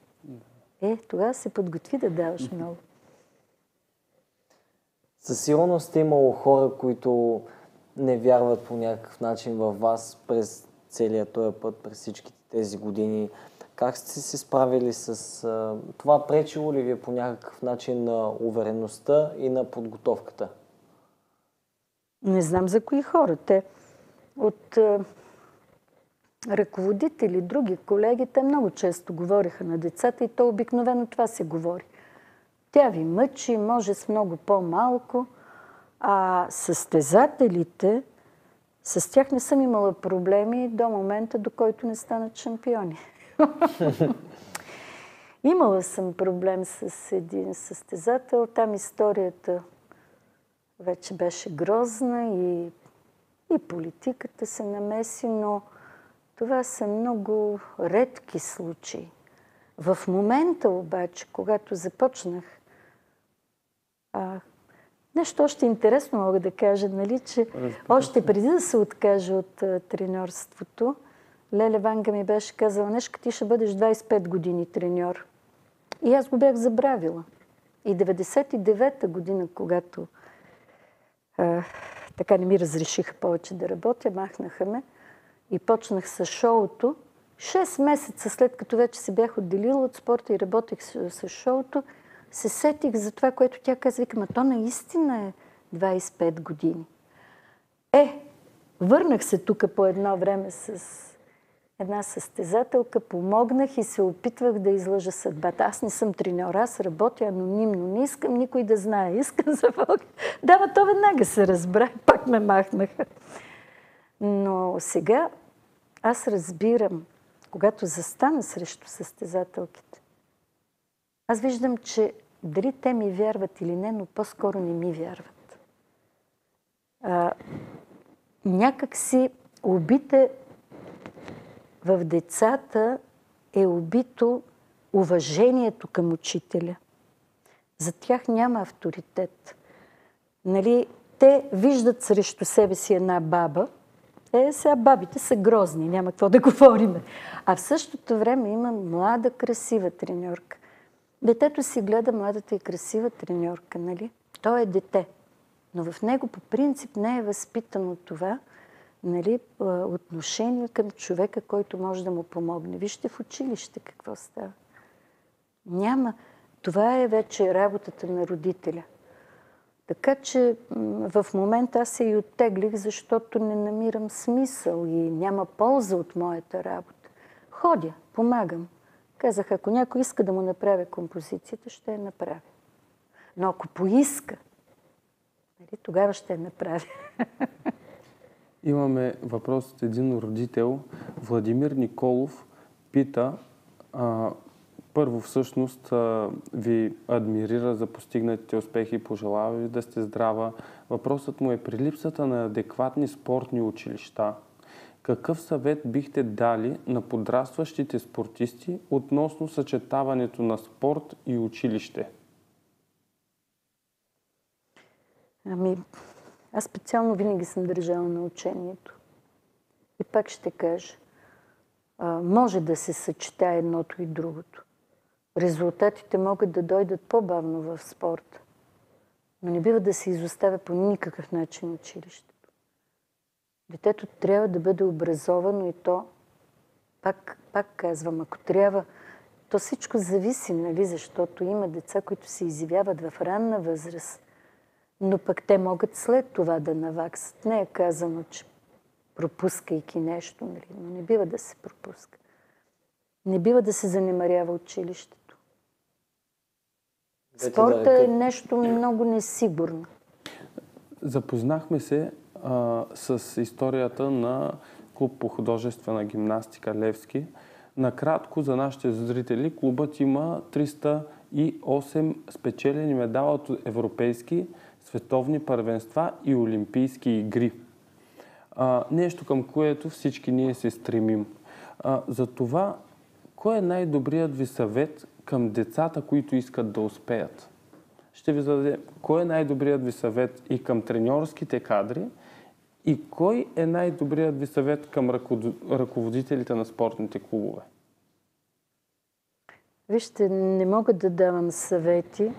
Е, тогава се подготви да даваш [laughs] много. Със сигурност е имало хора, които не вярват по някакъв начин във вас през целият този път, през всичките тези години. Как сте се справили с а, това? Пречило ли ви е по някакъв начин на увереността и на подготовката? Не знам за кои хора. Те от а, ръководители, други колеги, те много често говориха на децата и то обикновено това се говори. Тя ви мъчи, може с много по-малко. А състезателите, с тях не съм имала проблеми до момента, до който не станат шампиони. [laughs] Имала съм проблем с един състезател. Там историята вече беше грозна и, и политиката се намеси, но това са много редки случаи. В момента обаче, когато започнах, а, нещо още интересно мога да кажа, нали, че още преди да се откажа от а, треньорството, Леле Ванга ми беше казала, Нешка, ти ще бъдеш 25 години треньор. И аз го бях забравила. И 99-та година, когато а, така не ми разрешиха повече да работя, махнаха ме и почнах с шоуто. Шест месеца след като вече се бях отделила от спорта и работех с, с шоуто, се сетих за това, което тя каза. Вика, то наистина е 25 години. Е, върнах се тук по едно време с една състезателка, помогнах и се опитвах да излъжа съдбата. Аз не съм треньор, аз работя анонимно, не искам никой да знае, искам за Бог. Да, но то веднага се разбра пак ме махнаха. Но сега аз разбирам, когато застана срещу състезателките, аз виждам, че дали те ми вярват или не, но по-скоро не ми вярват. А, някак си убите в децата е убито уважението към учителя. За тях няма авторитет. Нали, те виждат срещу себе си една баба. Е, сега бабите са грозни, няма какво да говорим. А в същото време има млада, красива треньорка. Детето си гледа младата и красива треньорка, нали? Той е дете. Но в него по принцип не е възпитано това нали, отношение към човека, който може да му помогне. Вижте в училище какво става. Няма. Това е вече работата на родителя. Така че в момента аз се и оттеглих, защото не намирам смисъл и няма полза от моята работа. Ходя, помагам. Казах, ако някой иска да му направя композицията, ще я направя. Но ако поиска, нали, тогава ще я направя. [laughs] Имаме въпрос от един родител. Владимир Николов пита, а, първо всъщност а, ви адмирира за постигнатите успехи и пожелава ви да сте здрава. Въпросът му е при липсата на адекватни спортни училища. Какъв съвет бихте дали на подрастващите спортисти относно съчетаването на спорт и училище? Ами, аз специално винаги съм държала на учението. И пак ще кажа, може да се съчетае едното и другото. Резултатите могат да дойдат по-бавно в спорта, но не бива да се изоставя по никакъв начин училището. Детето трябва да бъде образовано и то, пак, пак казвам, ако трябва, то всичко зависи, нали, защото има деца, които се изявяват в ранна възраст – но пък те могат след това да наваксат. Не е казано, че пропускайки нещо, нали? но не бива да се пропуска. Не бива да се занемарява училището. Спорта да, е нещо много несигурно. Запознахме се а, с историята на клуб по художествена гимнастика Левски. Накратко за нашите зрители, клубът има 308 спечелени медала от европейски световни първенства и олимпийски игри. А, нещо към което всички ние се стремим. А, за това, кой е най-добрият ви съвет към децата, които искат да успеят? Ще ви зададе, кой е най-добрият ви съвет и към треньорските кадри, и кой е най-добрият ви съвет към ръководителите на спортните клубове? Вижте, не мога да давам съвети,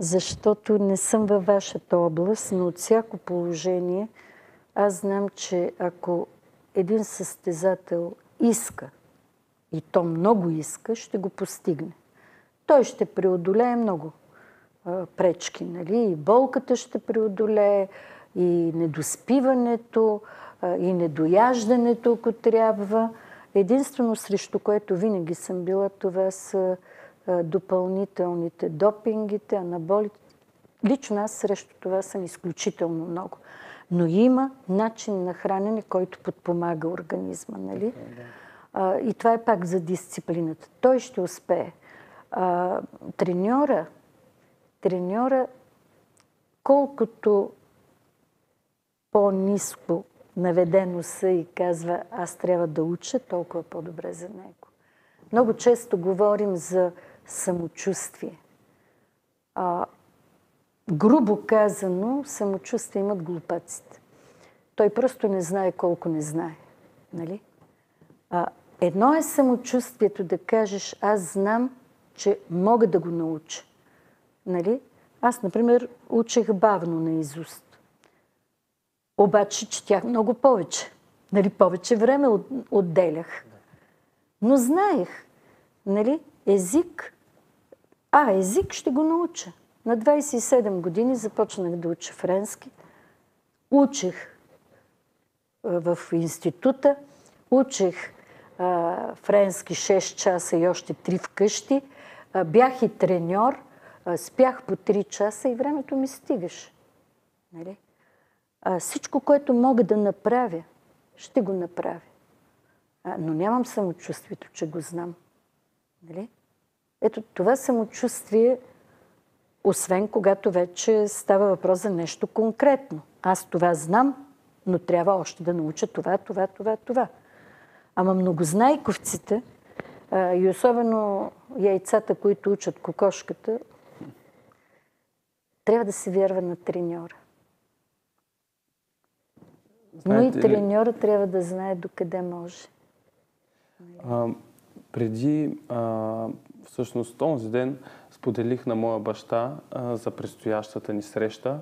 защото не съм във вашата област, но от всяко положение аз знам, че ако един състезател иска, и то много иска, ще го постигне. Той ще преодолее много а, пречки, нали? И болката ще преодолее, и недоспиването, а, и недояждането, ако трябва. Единствено срещу което винаги съм била, това са допълнителните допингите, анаболите. Лично аз срещу това съм изключително много. Но има начин на хранене, който подпомага организма. Нали? А, и това е пак за дисциплината. Той ще успее. А, треньора, треньора, колкото по-низко наведено са и казва аз трябва да уча, толкова по-добре за него. Много често говорим за самочувствие. А, грубо казано, самочувствие имат глупаците. Той просто не знае колко не знае. Нали? А, едно е самочувствието да кажеш, аз знам, че мога да го науча. Нали? Аз, например, учех бавно на изуст. Обаче четях много повече. Нали? Повече време отделях. Но знаех, нали? език а, език ще го науча. На 27 години започнах да уча френски. Учех в института, учех а, френски 6 часа и още 3 вкъщи. А, бях и треньор, а, спях по 3 часа и времето ми стигаше. Нали? Всичко, което мога да направя, ще го направя. Но нямам самочувствието, че го знам. Нали? Ето това самочувствие, освен когато вече става въпрос за нещо конкретно. Аз това знам, но трябва още да науча това, това, това, това. Ама многознайковците, и особено яйцата, които учат кокошката, трябва да се вярва на треньора. Но и треньора трябва да знае докъде може. А, преди а, всъщност този ден споделих на моя баща а, за предстоящата ни среща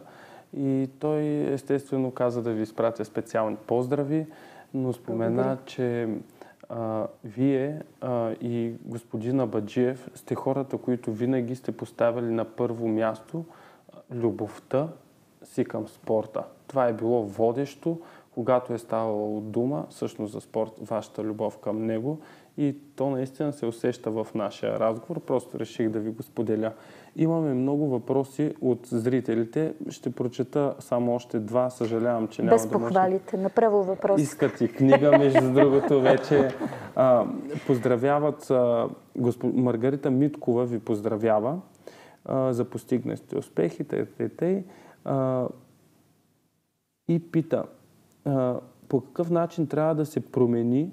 И той естествено каза да ви изпратя специални поздрави, но спомена, Благодаря. че а, вие а, и господина Баджиев сте хората, които винаги сте поставили на първо място любовта си към спорта. Това е било водещо, когато е ставало дума всъщност за спорт, вашата любов към него и то наистина се усеща в нашия разговор. Просто реших да ви го споделя. Имаме много въпроси от зрителите. Ще прочета само още два. Съжалявам, че няма Без да може похвалите. Направо въпрос. Искат и книга, между [laughs] другото, вече. А, поздравяват, а, госп... Маргарита Миткова ви поздравява а, за постигнатите успехи, тъй, тъй, тъй. А, и пита, а, по какъв начин трябва да се промени,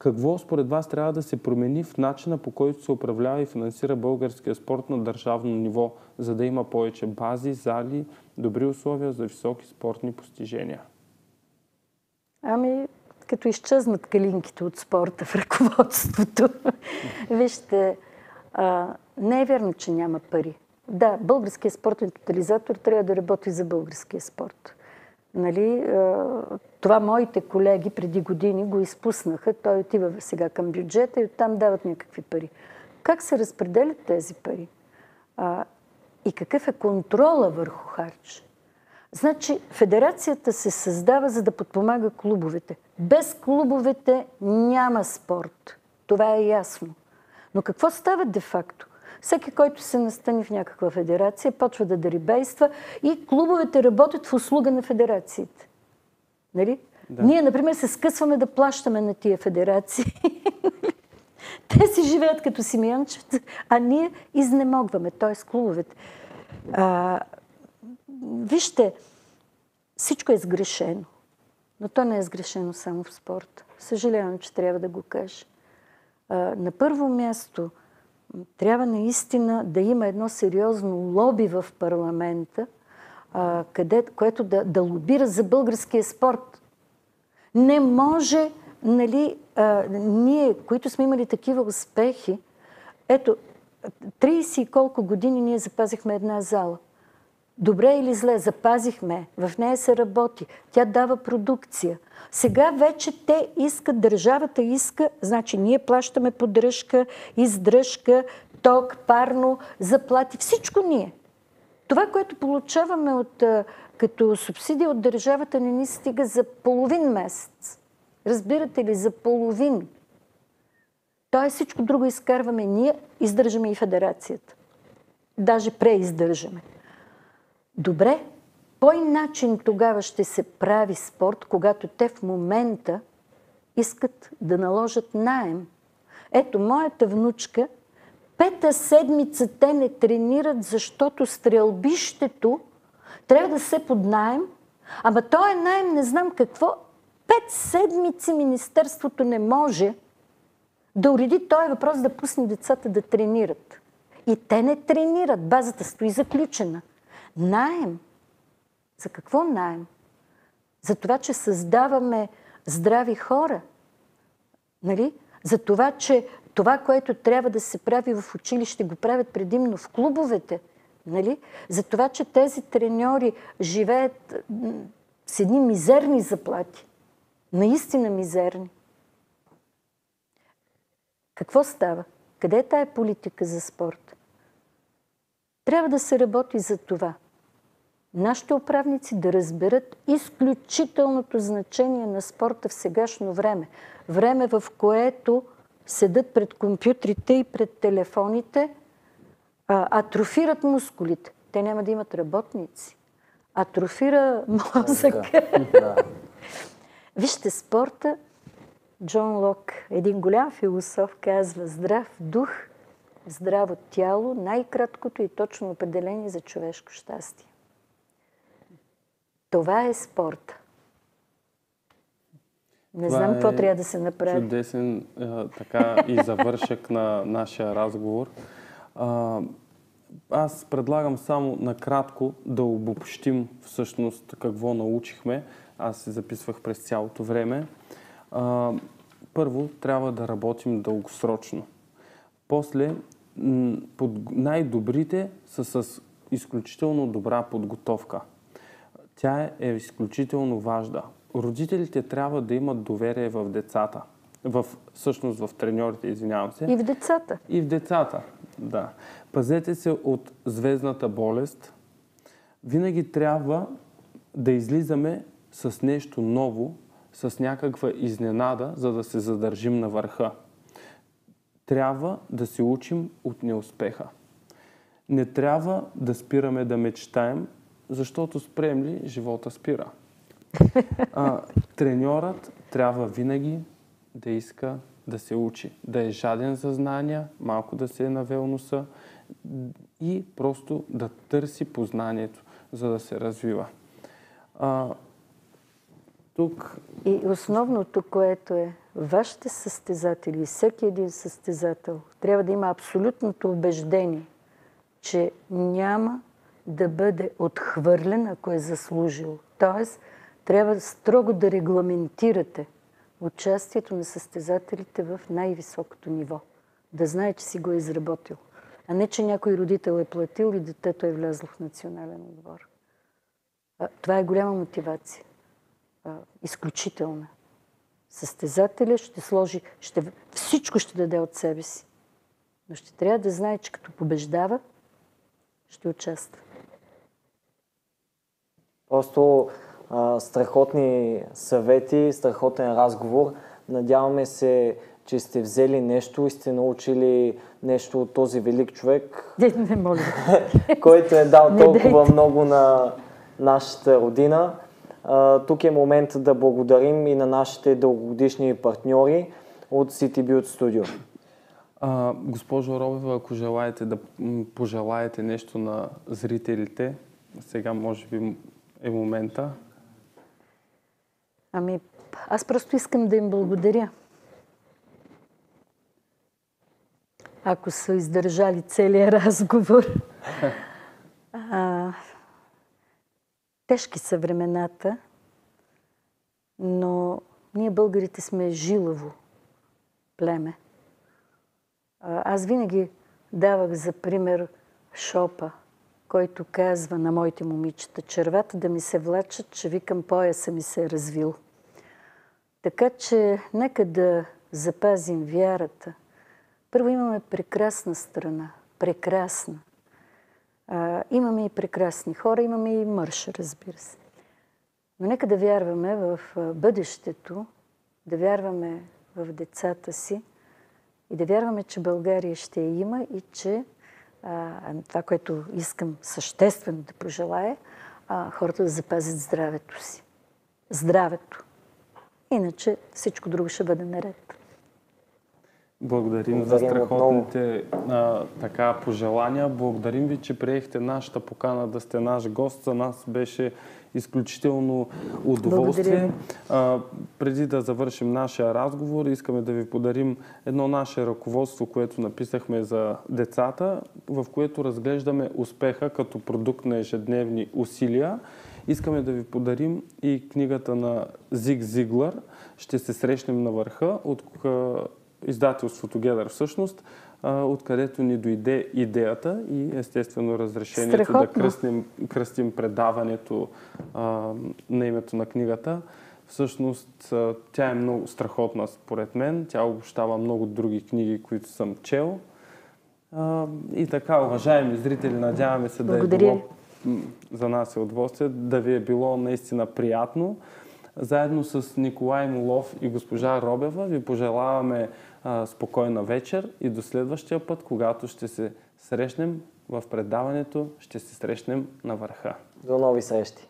какво според вас трябва да се промени в начина по който се управлява и финансира българския спорт на държавно ниво, за да има повече бази, зали, добри условия за високи спортни постижения? Ами, като изчезнат калинките от спорта в ръководството. [laughs] Вижте, а, не е вярно, че няма пари. Да, българският спортен тотализатор трябва да работи за българския спорт. Нали, а, това моите колеги преди години го изпуснаха. Той отива сега към бюджета и оттам дават някакви пари. Как се разпределят тези пари? А, и какъв е контрола върху харч? Значи, федерацията се създава за да подпомага клубовете. Без клубовете няма спорт. Това е ясно. Но какво става де-факто? Всеки, който се настани в някаква федерация, почва да дарибейства и клубовете работят в услуга на федерациите. Нали? Да. Ние, например, се скъсваме да плащаме на тия федерации. [laughs] Те си живеят като симеончета, а ние изнемогваме, т.е. клубовете. А, вижте, всичко е сгрешено. Но то не е сгрешено само в спорта. Съжалявам, че трябва да го кажа. А, на първо място, трябва наистина да има едно сериозно лоби в парламента, а, къде, което да, да лобира за българския спорт. Не може, нали, а, ние, които сме имали такива успехи, ето, 30 и колко години ние запазихме една зала. Добре или зле, запазихме. В нея се работи. Тя дава продукция. Сега вече те искат, държавата иска, значи ние плащаме поддръжка, издръжка, ток, парно, заплати, всичко ние. Това, което получаваме от, като субсидия от държавата, не ни стига за половин месец. Разбирате ли? За половин. Тоест всичко друго изкарваме ние, издържаме и федерацията. Даже преиздържаме. Добре, кой начин тогава ще се прави спорт, когато те в момента искат да наложат наем? Ето, моята внучка, пета седмица те не тренират, защото стрелбището трябва да се под наем. Ама той е найем, не знам какво. Пет седмици Министерството не може да уреди този въпрос да пусне децата да тренират. И те не тренират. Базата стои заключена. Наем. За какво наем? За това, че създаваме здрави хора. Нали? За това, че това, което трябва да се прави в училище, го правят предимно в клубовете. Нали? За това, че тези треньори живеят с едни мизерни заплати. Наистина мизерни. Какво става? Къде е тая политика за спорт? Трябва да се работи за това. Нашите управници да разберат изключителното значение на спорта в сегашно време. Време, в което седат пред компютрите и пред телефоните, а, атрофират мускулите. Те няма да имат работници. Атрофира мозъка. Да. [laughs] Вижте, спорта, Джон Лок, един голям философ, казва здрав дух, здраво тяло, най-краткото и точно определение за човешко щастие. Това е спорт. Не Това знам какво е трябва да се направи. Чудесен а, така и завършък на нашия разговор. А, аз предлагам само накратко да обобщим всъщност какво научихме. Аз се записвах през цялото време. А, първо, трябва да работим дългосрочно. После, под... най-добрите са с изключително добра подготовка. Тя е изключително важна. Родителите трябва да имат доверие в децата. В, всъщност в треньорите, извинявам се. И в децата. И в децата, да. Пазете се от звездната болест. Винаги трябва да излизаме с нещо ново, с някаква изненада, за да се задържим на върха. Трябва да се учим от неуспеха. Не трябва да спираме да мечтаем, защото спрем ли, живота спира. А, треньорът трябва винаги да иска да се учи, да е жаден за знания, малко да се е навел носа и просто да търси познанието, за да се развива. А, тук... И основното, което е, вашите състезатели, всеки един състезател, трябва да има абсолютното убеждение, че няма да бъде отхвърлен, ако е заслужил. Тоест, трябва строго да регламентирате участието на състезателите в най-високото ниво. Да знае, че си го е изработил. А не, че някой родител е платил и детето е влязло в национален отбор. Това е голяма мотивация. Изключителна. Състезателя ще сложи, ще, всичко ще даде от себе си. Но ще трябва да знае, че като побеждава, ще участва. Просто а, страхотни съвети, страхотен разговор. Надяваме се, че сте взели нещо и сте научили нещо от този велик човек, Не, не моля. [laughs] който е дал толкова много на нашата родина. А, тук е момент да благодарим и на нашите дългогодишни партньори от City Build Studio. А, госпожо Робева, ако желаете да пожелаете нещо на зрителите, сега може би е момента. Ами, аз просто искам да им благодаря. Ако са издържали целият [laughs] разговор. А, тежки са времената, но ние българите сме жилаво племе. Аз винаги давах за пример Шопа, който казва на моите момичета, червата да ми се влачат, че викам пояса ми се е развил. Така че нека да запазим вярата. Първо имаме прекрасна страна. Прекрасна. А, имаме и прекрасни хора, имаме и мърш, разбира се. Но нека да вярваме в бъдещето, да вярваме в децата си и да вярваме, че България ще я има и че това, което искам съществено да пожелая, а, хората да запазят здравето си. Здравето. Иначе всичко друго ще бъде наред. Благодарим за Благодарим страхотните а, така, пожелания. Благодарим ви, че приехте нашата покана да сте наш гост. За нас беше изключително удоволствие. А, преди да завършим нашия разговор, искаме да ви подарим едно наше ръководство, което написахме за децата, в което разглеждаме успеха като продукт на ежедневни усилия. Искаме да ви подарим и книгата на Зиг Зиглър. Ще се срещнем на върха от издателството Гедър всъщност, откъдето ни дойде идеята и естествено разрешението да Страхотно. кръстим, кръстим предаването а, на името на книгата. Всъщност тя е много страхотна според мен. Тя обобщава много други книги, които съм чел. А, и така, уважаеми зрители, надяваме се да е Благодаря. било за нас е удоволствие, да ви е било наистина приятно. Заедно с Николай Молов и госпожа Робева ви пожелаваме спокойна вечер и до следващия път, когато ще се срещнем в предаването, ще се срещнем на върха. До нови срещи!